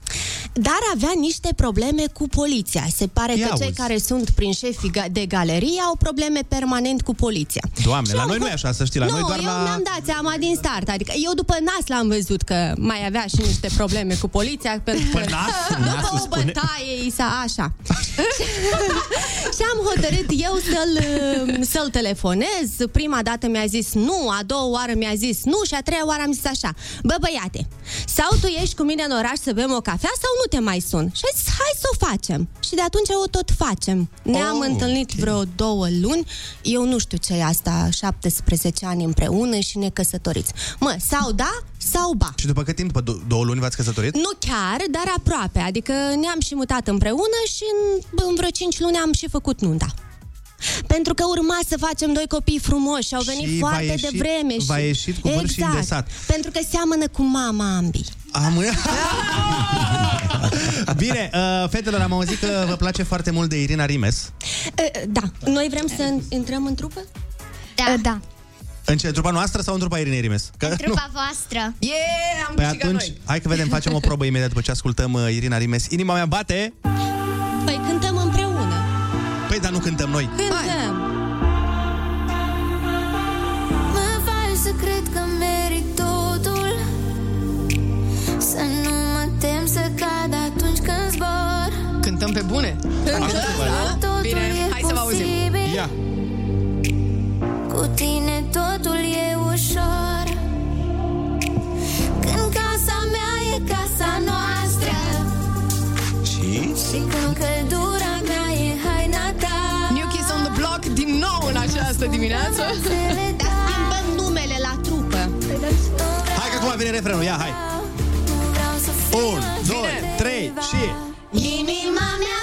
V: Dar avea niște probleme cu poliția. Se pare
B: Ia
V: că cei
B: auzi.
V: care sunt prin șefii ga- de galerie au probleme permanent cu poliția.
B: Doamne,
V: Și
B: la
V: am
B: noi nu
V: fost-
B: e așa, să știi, la
V: nu,
B: noi doar
V: eu
B: la...
V: mi-am dat seama din start. Adică eu după nas l-am văzut că mai avea și niște probleme cu poliția. Pentru că
B: După nas?
V: după
B: Nasul
V: o
B: spune-
V: bătaie, i s-a așa. și am hotărât eu să-l, să-l telefonez. Prima dată mi-a zis nu, a doua oară mi-a zis nu și a treia oară am zis așa. Bă, băiate, sau tu ești cu mine în oraș să bem o cafea sau nu te mai sun. Și a zis, hai să o facem. Și de atunci o tot facem. Ne-am
B: Oh,
V: întâlnit vreo două luni. Eu nu știu ce e asta, 17 ani împreună și ne căsătoriți. Mă, sau da, sau ba.
B: Și după cât timp? După dou- două luni v-ați căsătorit?
V: Nu chiar, dar aproape. Adică ne-am și mutat împreună și în, în vreo 5 luni am și făcut nunta. Pentru că urma să facem doi copii frumoși și au venit
B: Și v-a
V: foarte
B: ieșit-
V: devreme.
B: v-a
V: și...
B: ieșit cu vârf și
V: exact,
B: îndesat.
V: Pentru că seamănă cu mama ambii.
B: Am... Bine, uh, fetelor, am auzit că vă place foarte mult de Irina Rimes.
V: Uh, Da, noi vrem să intrăm în trupă?
X: Da. da.
B: În ce, trupa noastră sau în trupa Irinei Rimes? Că,
X: Trupa voastră.
D: Yeah, am
B: Păi
D: câștigat
B: atunci,
D: noi.
B: hai că vedem, facem o probă imediat după ce ascultăm uh, Irina Rimes. Inima mea bate.
V: Păi cântăm împreună.
B: Păi, dar nu cântăm noi.
V: Cântăm.
R: Mă faci să cred că merit totul Să nu mă tem să cad atunci când zbor
D: Cântăm pe bune?
R: Totul
D: Bine,
R: e
D: hai să vă auzim.
R: posibil.
B: Ia.
R: Cu tine totul e ușor Când casa mea e casa noastră
C: Și?
R: Și când căldura
D: această dimineață.
V: Dar schimbăm numele la trupă.
B: Hai că acum vine refrenul, ia, hai.
R: Vreau să
B: Un, doi, trei și...
R: Inima mea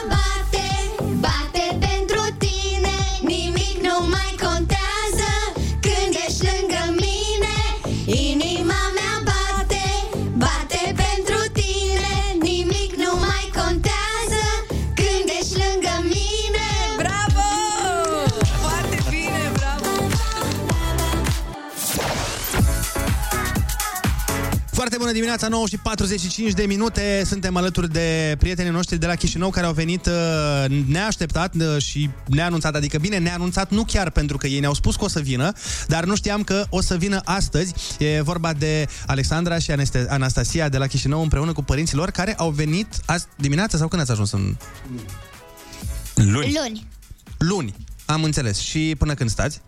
D: Foarte
B: bună dimineața, 9 și 45 de minute. Suntem alături de prietenii noștri de la Chișinău care au venit uh, neașteptat uh, și neanunțat. Adică bine, neanunțat nu chiar pentru că ei ne-au spus că o să vină, dar nu știam că o să vină astăzi. E vorba de Alexandra și Aneste- Anastasia de la Chișinău împreună cu părinții lor care au venit azi dimineața sau când ați ajuns în...
C: Luni.
X: Luni.
B: Luni. Am înțeles. Și până când stați?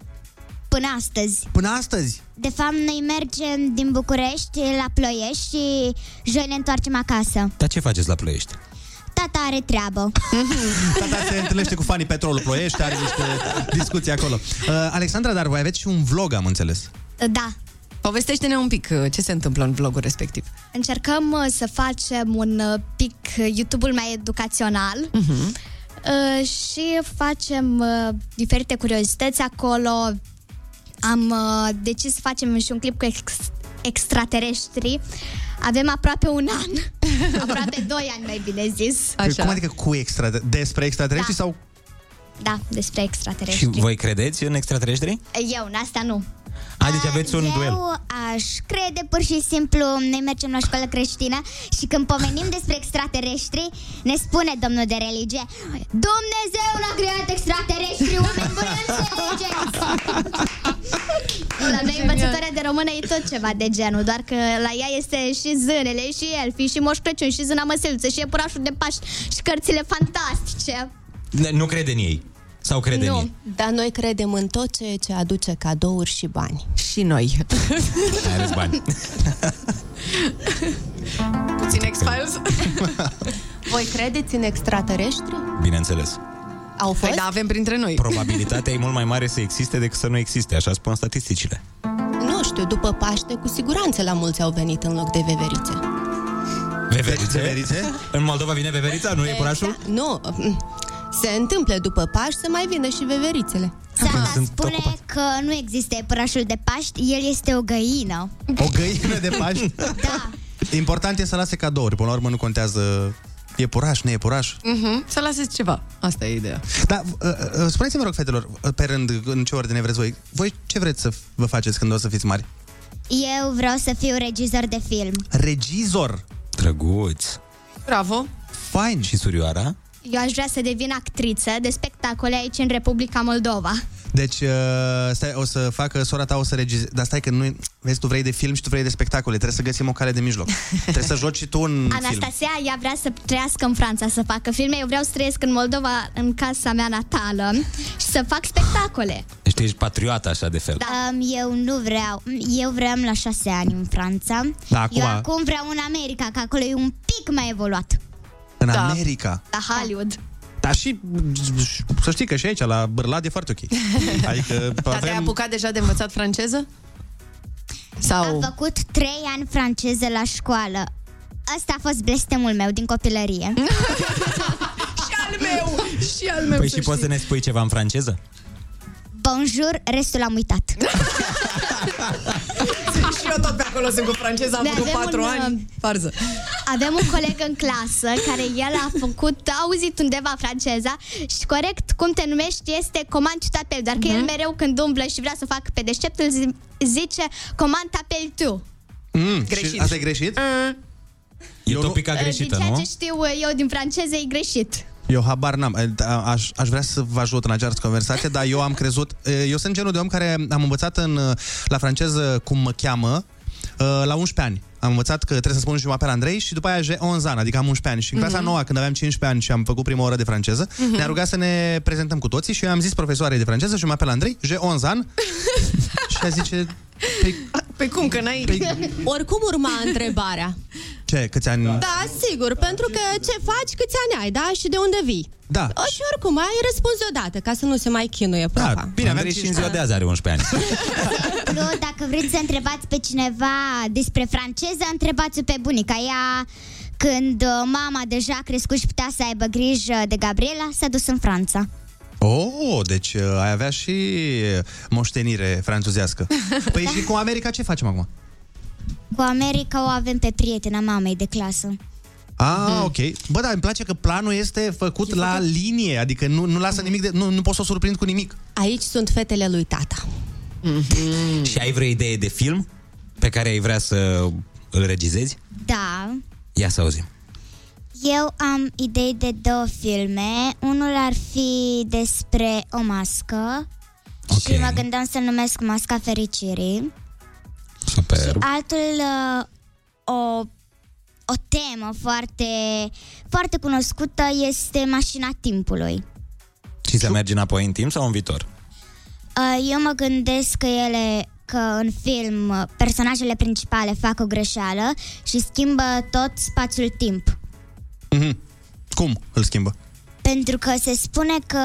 X: Până astăzi.
B: Până astăzi?
X: De fapt, noi mergem din București la Ploiești și joi ne întoarcem acasă.
C: Dar ce faceți la Ploiești?
X: Tata are treabă.
B: Tata se întâlnește cu fanii Petrolul Ploiești, are niște discuții acolo. Uh, Alexandra, dar voi aveți și un vlog, am înțeles.
X: Da.
D: Povestește-ne un pic uh, ce se întâmplă în vlogul respectiv.
Y: Încercăm uh, să facem un uh, pic uh, YouTube-ul mai educațional
D: Mhm.
Y: uh, și facem uh, diferite curiozități acolo. Am uh, decis să facem și un clip cu ex- extraterestri. Avem aproape un an, aproape doi ani mai bine zis.
B: Cum adică cu extra, despre extraterestri
Y: Da.
B: sau...
Y: Da, despre
C: Și
Y: extraterestri.
C: voi credeți în extraterestri?
Y: Eu, în asta nu.
C: A, deci aveți un
X: Eu
C: duel.
X: aș crede pur și simplu, noi mergem la școală creștină și când pomenim despre extraterestri, ne spune domnul de religie Dumnezeu n-a creat extraterestri, oameni buni, înțelegeți!
Y: La noi învățătoarea de română e tot ceva de genul, doar că la ea este și zânele, și elfii, și moș Crăciun, și zâna măsăluță, și iepurașul de Paști, și cărțile fantastice.
C: Ne- Nu crede în ei. Sau crede în ei?
V: dar noi credem în tot ceea ce aduce cadouri și bani.
D: Și noi.
C: Mai ales bani.
D: Puțin X-Files?
V: Voi credeți în extraterestri?
C: Bineînțeles.
V: Au fost?
D: Păi da, avem printre noi.
C: Probabilitatea e mult mai mare să existe decât să nu existe, așa spun statisticile.
V: Nu știu, după Paște, cu siguranță la mulți au venit în loc de veverițe.
C: Veverițe?
B: Veverițe?
C: În Moldova vine veverița, nu e purașul?
V: Nu, se întâmplă după Paște să mai vină și veverițele.
X: Sara spune că nu există iepurașul de Paști, el este o găină.
B: O găină de Paști?
X: Da.
B: Important e să lase cadouri. Până la urmă nu contează e puraș, nu e puraș.
D: Mhm, Să laseți ceva. Asta e ideea.
B: Dar uh, uh, spuneți-mi, rog, fetelor, uh, pe rând, în ce ordine vreți voi. Voi ce vreți să vă faceți când o să fiți mari?
X: Eu vreau să fiu regizor de film.
B: Regizor.
C: Drăguț.
D: Bravo.
B: Fain.
C: Și surioara?
Y: Eu aș vrea să devin actriță de spectacole aici în Republica Moldova.
B: Deci, uh, stai, o să facă sora ta, o să regizeze. Dar stai că nu Vezi, tu vrei de film și tu vrei de spectacole. Trebuie să găsim o cale de mijloc. Trebuie să joci și tu un film.
Y: Anastasia, ea vrea să trăiască în Franța să facă filme, eu vreau să trăiesc în Moldova, în casa mea natală și să fac spectacole.
C: Deci tu ești patriotă așa de fel.
X: Da. Um, eu nu vreau. Eu vreau la șase ani în Franța.
B: Da, acum-
X: Eu acum vreau în America, că acolo e un pic mai evoluat.
B: În
Y: Da.
B: America.
Y: La Hollywood.
B: Dar și, să știi că și aici, la Bârlad, e foarte ok. Adică
D: Dar te-ai apucat deja de învățat franceză? Sau...
X: Am făcut trei ani franceză la școală. Asta a fost blestemul meu din copilărie.
D: și al meu! Și al meu,
C: Păi
D: să
C: și poți să
D: știi.
C: ne spui ceva în franceză?
X: Bonjour, restul am uitat.
D: și eu tot pe acolo sunt cu franceza, am
Y: Noi
D: făcut
Y: avem
D: patru
Y: un,
D: ani. Farză.
Y: Avem un coleg în clasă care el a făcut, a auzit undeva franceza și corect cum te numești este comand tu t'appelles, dar că el mereu când umblă și vrea să facă pe deștept îl zi- zice comand t'appelles tu.
B: Mm,
Y: Greșit.
B: Și asta e greșit?
C: E topica
Y: Din
C: greșită,
Y: ceea
C: nu?
Y: ce știu eu din franceză e greșit.
B: Eu habar n-am. A- Aș, aș vrea să vă ajut în această conversație, dar eu am crezut... Eu sunt genul de om care am învățat în, la franceză cum mă cheamă la 11 ani. Am învățat că trebuie să spun și pe Andrei și după aia j'ai 11 ani, adică am 11 ani. Și în clasa
V: Mhm.
B: nouă, când aveam 15 ani și am făcut prima oră de franceză,
V: Mhm.
B: ne-a rugat să ne prezentăm cu toții și eu am zis profesoarei de franceză și mă apel Andrei, j'ai 11 ani și ea zice,
D: Păi cum, că n-ai...
V: Oricum urma întrebarea.
B: ce, câți ani?
V: Da, sigur, pentru că ce faci, câți ani ai, da? Și de unde vii?
B: Da.
V: O, și oricum, ai răspuns deodată, ca să nu se mai chinuie profa.
C: Da, bine, Andrei și în ziua de azi are 11 ani.
X: Nu, dacă vreți să întrebați pe cineva despre franceză, întrebați-o pe bunica. Ea, când uh, mama deja a crescut și putea să aibă grijă de Gabriela, s-a dus în Franța.
B: Oh, deci uh, ai avea și moștenire franțuzească. Păi și cu America ce facem acum?
X: Cu America o avem pe prietena mamei de clasă.
B: Ah, ok. Bă, dar îmi place că planul este făcut la linie, adică nu, nu lasă nimic de... Nu, nu pot să o surprind cu nimic.
V: Aici sunt fetele lui tata.
C: Și ai vreo idee de film pe care ai vrea să Îl regizezi?
X: Da,
C: Ia să auzim.
X: Eu am idei de două filme. Unul ar fi despre o mască și mă gândeam să numesc Masca Fericirii.
C: Super.
X: Altul, uh, o, o temă foarte, foarte cunoscută este Mașina Timpului.
C: Și să mergi înapoi în timp sau în viitor?
X: Uh, Eu mă gândesc că ele că în film uh, personajele principale fac o greșeală și schimbă tot spațiul-timp.
B: Mhm. Cum îl schimbă?
X: Pentru că se spune că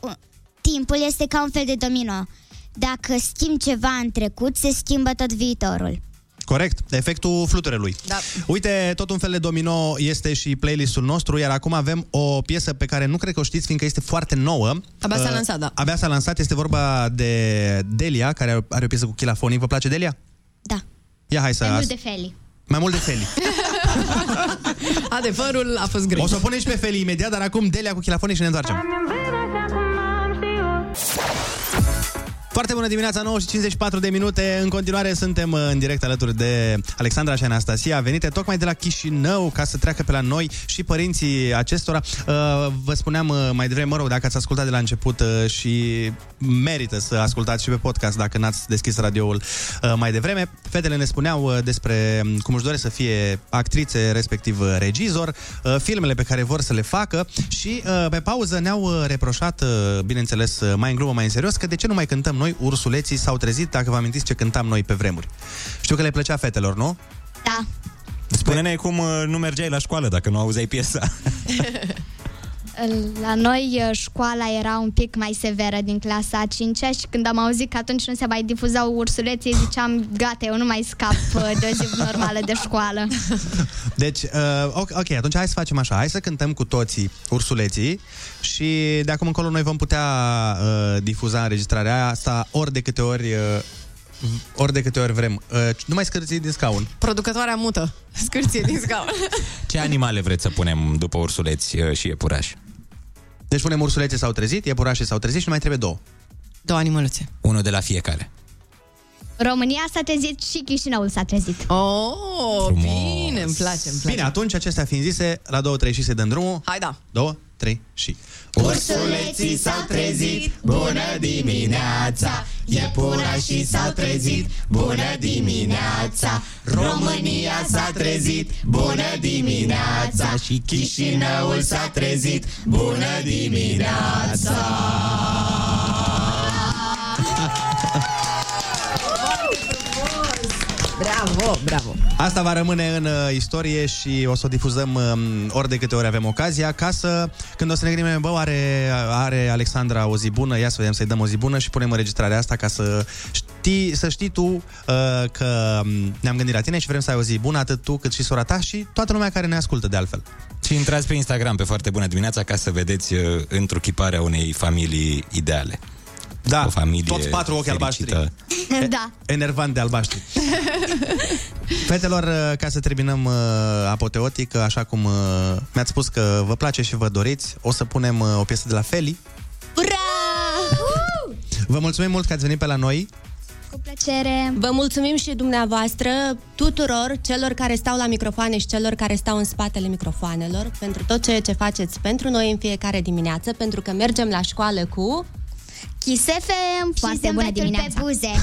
X: uh, timpul este ca un fel de domino. Dacă schimbi ceva în trecut, se schimbă tot viitorul.
B: Corect, efectul fluturelui.
X: Da.
B: Uite, tot un fel de domino este și playlistul nostru, iar acum avem o piesă pe care nu cred că o știți, fiindcă este foarte nouă.
D: Abia s-a
B: Uh,
D: lansat, da.
B: Abia s-a lansat, este vorba de Delia, care are- are o piesă cu Chilafonic. Vă place Delia?
X: Da.
B: Ia hai să...
X: Mai mult de Feli.
B: Mai mult de Feli.
D: Adevărul a fost greșit.
B: O să o punem și pe Feli imediat, dar acum Delia cu Chilafonic și ne întoarcem. Foarte bună dimineața, 9 și 54 de minute. În continuare suntem uh, în direct alături de Alexandra și Anastasia, venite tocmai de la Chișinău ca să treacă pe la noi și părinții acestora. Uh, Vă spuneam uh, mai devreme, mă rog, dacă ați ascultat de la început uh, și merită să ascultați și pe podcast dacă n-ați deschis radioul uh, mai devreme. Fetele ne spuneau uh, despre um, cum își doresc să fie actrițe, respectiv uh, regizor, uh, filmele pe care vor să le facă și uh, pe pauză ne-au uh, reproșat, uh, bineînțeles, uh, mai în glumă, mai în serios, că de ce nu mai cântăm noi Ursuleții s-au trezit, dacă vă amintiți ce cântam noi pe vremuri. Știu că le plăcea fetelor, nu?
X: Da.
C: Spune-ne cum uh, nu mergeai la școală dacă nu auzeai piesa.
Y: La noi uh, școala era un pic mai severă din clasa a 5 și când am auzit că atunci nu se mai difuzau ursuleții, ziceam, gata, eu nu mai scap uh, de o zi normală de școală.
B: Deci, uh, ok, ok, atunci hai să facem așa. Hai să cântăm cu toții ursuleții și de acum încolo noi vom putea uh, difuza înregistrarea asta ori de câte ori... Uh, ori de câte ori vrem. Uh, nu mai scârții din scaun.
D: Producătoarea mută. Scârție din scaun.
C: Ce animale vreți să punem după ursuleți uh, și iepurași?
B: Deci punem ursulețe s-au trezit, iepurașe s-au trezit și nu mai trebuie două.
D: Două animăluțe.
C: Unul de la fiecare.
Y: România s-a trezit și Chișinăul s-a trezit.
D: Oh,
B: Frumos.
D: bine, îmi place, îmi place.
B: Bine, atunci acestea fiind zise, la două, trei și se dăm drumul.
D: Hai da.
B: Două, trei și...
R: Ursuleții s-au trezit, bună dimineața Iepurașii s-au trezit, bună dimineața! România s-a trezit, bună dimineața! Și Chișinăul s-a trezit, bună dimineața!
D: Bravo, bravo.
B: Asta va rămâne în uh, istorie și o să o difuzăm um, ori de câte ori avem ocazia, ca să, când o să ne gândim, bă, are, are Alexandra o zi bună, ia să vedem să-i dăm o zi bună și punem înregistrarea asta ca să știi, să știi tu uh, că um, ne-am gândit la tine și vrem să ai o zi bună, atât tu cât și sora ta și toată lumea care ne ascultă de altfel.
C: Și intrați pe Instagram pe foarte bună dimineața ca să vedeți uh, întruchiparea unei familii ideale.
B: Da,
C: o familie
B: toți patru ochi
C: fericită.
B: albaștri.
Y: da.
B: Enervant de albaștri. Fetelor, uh, ca să terminăm uh, apoteotic, așa cum uh, mi-ați spus că vă place și vă doriți, o să punem uh, o piesă de la Feli.
Y: Ura!
B: Vă mulțumim mult că ați venit pe la noi.
Y: Cu plăcere.
V: Vă mulțumim și dumneavoastră, tuturor celor care stau la microfoane și celor care stau în spatele microfoanelor, pentru tot ceea ce faceți pentru noi în fiecare dimineață, pentru că mergem la școală cu...
Y: Kiss FM, foarte bună dimineața.
X: pe buze.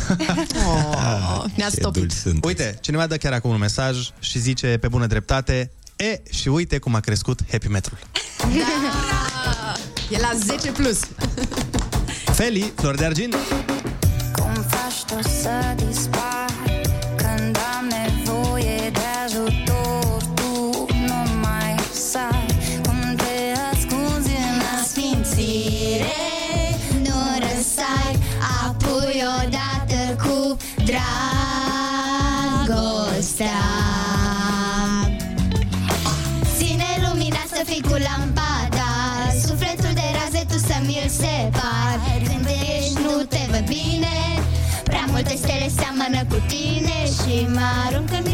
D: Oh, ne-a stopit.
B: Uite, cineva dă chiar acum un mesaj și zice pe bună dreptate, e, și uite cum a crescut Happy Metrul.
D: Da! E la 10 plus.
B: Feli, flori de argint.
R: Cum faci tu să dispari
X: stele seamănă cu tine și mă arunc în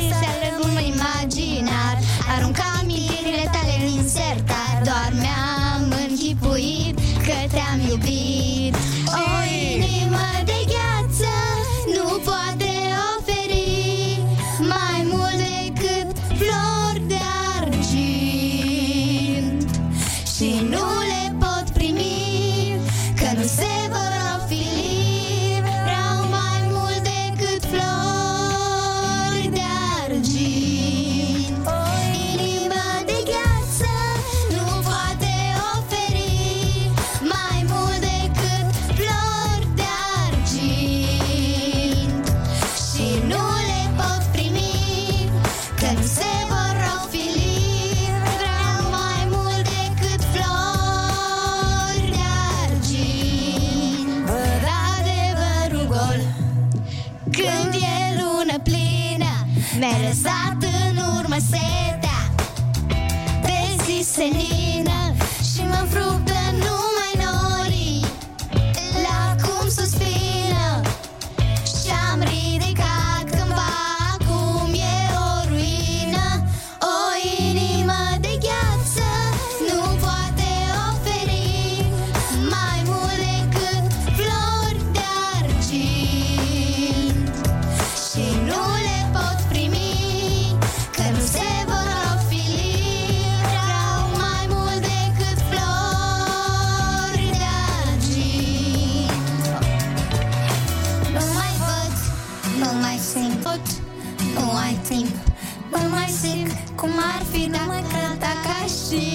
X: cum ar fi dacă cânta ca și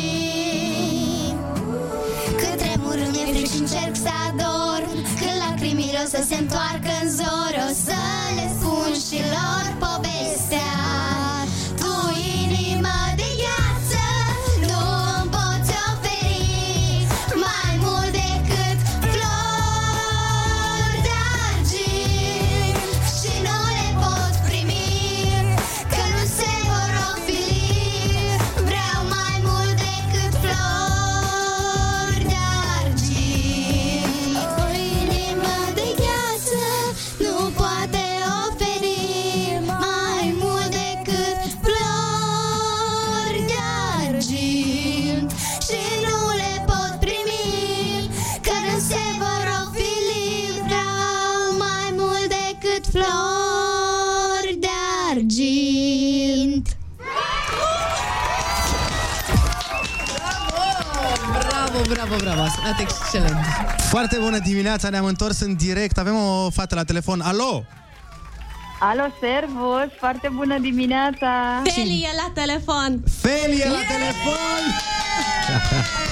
X: Cât tremur îmi e fric și încerc să adorm Când lacrimile o să se întoarcă în zori O să le spun și lor povestea
D: sunat excelent.
B: Foarte bună dimineața, ne-am întors în direct. Avem o fată la telefon. Alo!
Z: Alo, servus, foarte bună dimineața!
V: Feli e la telefon!
B: Feli e la telefon!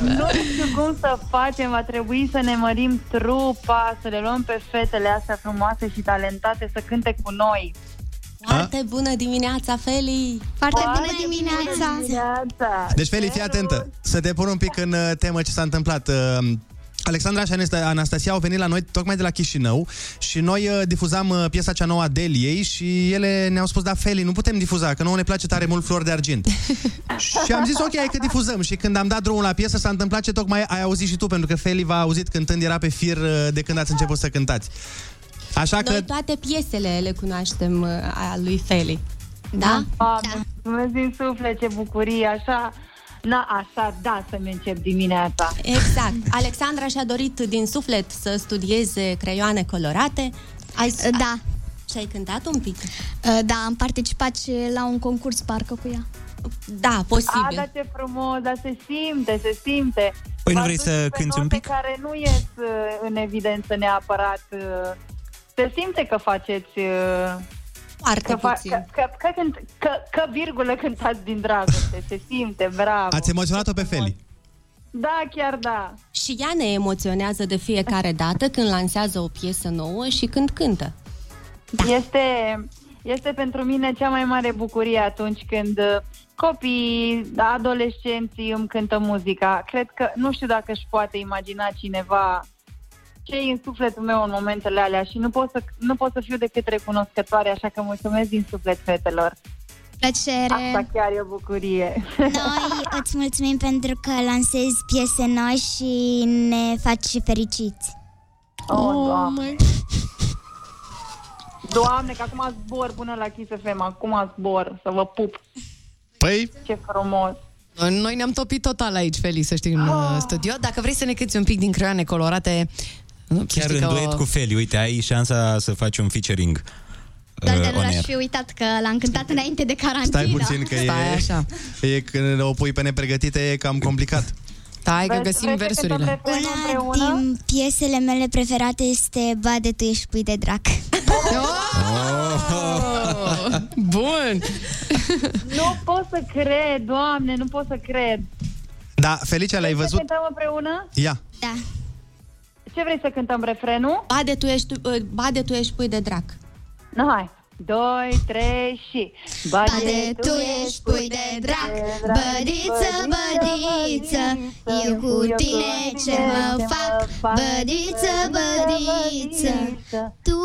Z: Nu știu cum să facem, va trebui să ne mărim trupa, să le luăm pe fetele astea frumoase și talentate să cânte cu noi.
V: Foarte bună dimineața, Feli!
Z: Foarte bună dimineața! dimineața.
B: Deci, Feli, fii atentă. Să te pun un pic în uh, temă ce s-a întâmplat. Uh, Alexandra și Anast- Anastasia au venit la noi tocmai de la Chișinău și noi uh, difuzam uh, piesa cea nouă a Deliei și ele ne-au spus, da, Feli, nu putem difuza, că nouă ne place tare mult Flori de Argint. și am zis, ok, hai că difuzăm. Și când am dat drumul la piesă, s-a întâmplat ce tocmai ai auzit și tu, pentru că Feli v-a auzit cântând, era pe fir uh, de când ați început să cântați. Așa că...
V: Noi toate piesele le cunoaștem uh, a lui Feli. Da?
Z: da. Mulțumesc din suflet, ce bucurie, așa... Na, așa, da, să-mi încep dimineața.
V: Exact. Alexandra și-a dorit din suflet să studieze creioane colorate. Ai...
Y: Da.
V: Și ai cântat un pic?
Y: Uh, Da, am participat și la un concurs parcă cu ea.
V: Da,
Z: A, dar ce frumos, dar se simte, se simte.
C: Păi nu
Z: V-ați
C: vrei
Z: dus
C: să
Z: pe
C: cânti un
Z: note
C: pic?
Z: care nu ies uh, în evidență neapărat. Uh, Se simte că faceți... uh,
V: Foarte
Z: că,
V: puțin.
Z: că, că, că, cânt, că, că virgulă cântați din dragoste, se simte, bravo.
B: Ați emoționat-o pe Feli.
Z: Da, chiar da.
V: Și ea ne emoționează de fiecare dată când lansează o piesă nouă și când cântă.
Z: Da. Este, este pentru mine cea mai mare bucurie atunci când uh, copiii, adolescenții îmi cântă muzica. Cred că, nu știu dacă își poate imagina cineva ce e în sufletul meu în momentele alea și nu pot să, nu pot să fiu decât recunoscătoare, așa că mulțumesc din suflet fetelor.
Y: Plăcere!
Z: Asta chiar e o bucurie.
X: Noi îți mulțumim pentru că lansezi piese noi și ne faci fericiți.
Z: Oh, Doamne. Doamne, că acum zbor până la Kiss FM, acum zbor, să vă pup.
B: Păi...
Z: Ce frumos.
D: Noi ne-am topit total aici, Feli, să știi, în oh. studio. Dacă vrei să ne cânti un pic din creioane colorate... nu, să
C: Chiar
D: știi
C: în
D: că
C: duet
D: o-
C: cu Feli, uite, ai șansa să faci un featuring.
Y: Doar de
C: uh,
Y: nu
C: on
Y: l-aș
C: air.
Y: fi uitat că l-am cântat înainte de carantină.
B: Stai puțin că
D: Stai
B: e,
D: așa.
B: e când o pui pe nepregătite e cam complicat.
D: Stai că
Z: Vreți-
D: găsim
Z: vreți să cântăm
D: versurile.
Z: refrenul
X: Una
Z: împreună?
X: din piesele mele preferate este Bade, tu ești pui de drac.
D: Oh! Bun!
Z: Nu pot să cred, doamne, nu pot să cred.
B: Da, Felicia, l-ai
Z: Vrei să
B: văzut?
Z: cântăm împreună?
B: Ia.
X: Da.
Z: Ce vrei să cântăm refrenul?
V: Bade, tu ești, uh, bade, tu ești pui de drac.
Z: Nu, hai. Doi, trei și...
X: Bade, tu ești pui de drac Bădiță, bădiță Eu cu tine ce mă fac Bădiță, bădiță. Tu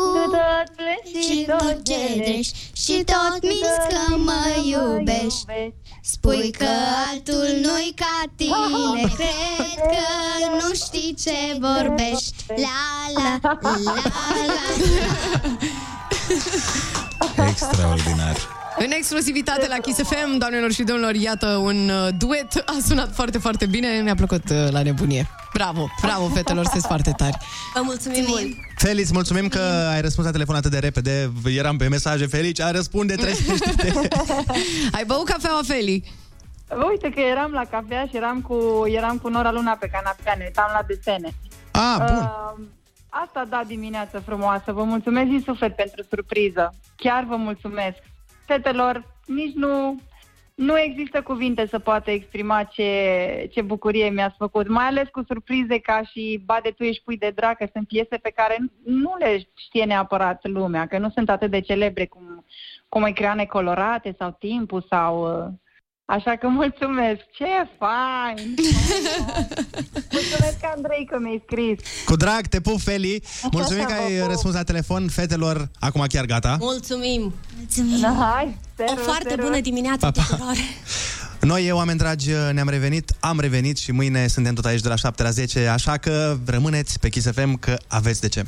X: și tot cedrești Și tot minți că mă iubești. Spui că altul nu-i ca tine Cred că nu știi ce vorbești. La la la la
C: Extraordinar.
D: În exclusivitate la Kiss FM, doamnelor și domnilor, iată un uh, duet. A sunat foarte, foarte bine. Mi-a plăcut uh, la nebunie. Bravo, bravo, fetelor, sunteți foarte tari.
V: Vă mulțumim mult!
B: Felici, mulțumim că ai răspuns la telefon atât de repede. Eram pe mesaje, Felici, a răspunde, trezește-te.
D: Ai băut cafeaua, Feli?
Z: Uite că eram la cafea și eram cu, eram cu Nora Luna pe canapea, ne uitam la desene.
B: Ah, bun.
Z: Uh, asta da dimineață frumoasă. Vă mulțumesc din suflet pentru surpriză. Chiar vă mulțumesc. Fetelor, nici nu, nu există cuvinte să poată exprima ce, ce bucurie mi-ați făcut. Mai ales cu surprize ca și Bade, tu ești pui de dracă. Sunt piese pe care nu le știe neapărat lumea, că nu sunt atât de celebre cum, cum e creane colorate sau timpul sau... uh, Așa că mulțumesc. Ce fain! mulțumesc, Andrei, că mi-ai scris.
B: Cu drag, te pup, Feli. Mulțumim că ai răspuns la telefon. Fetelor, acum chiar gata.
V: Mulțumim!
X: Mulțumim!
Z: Hai,
V: O foarte bună dimineață
B: Pa, pa.
V: tuturor!
B: Noi, eu, oameni dragi, ne-am revenit, am revenit și mâine suntem tot aici de la 7 la 10, așa că rămâneți pe Kiss FM că aveți de ce.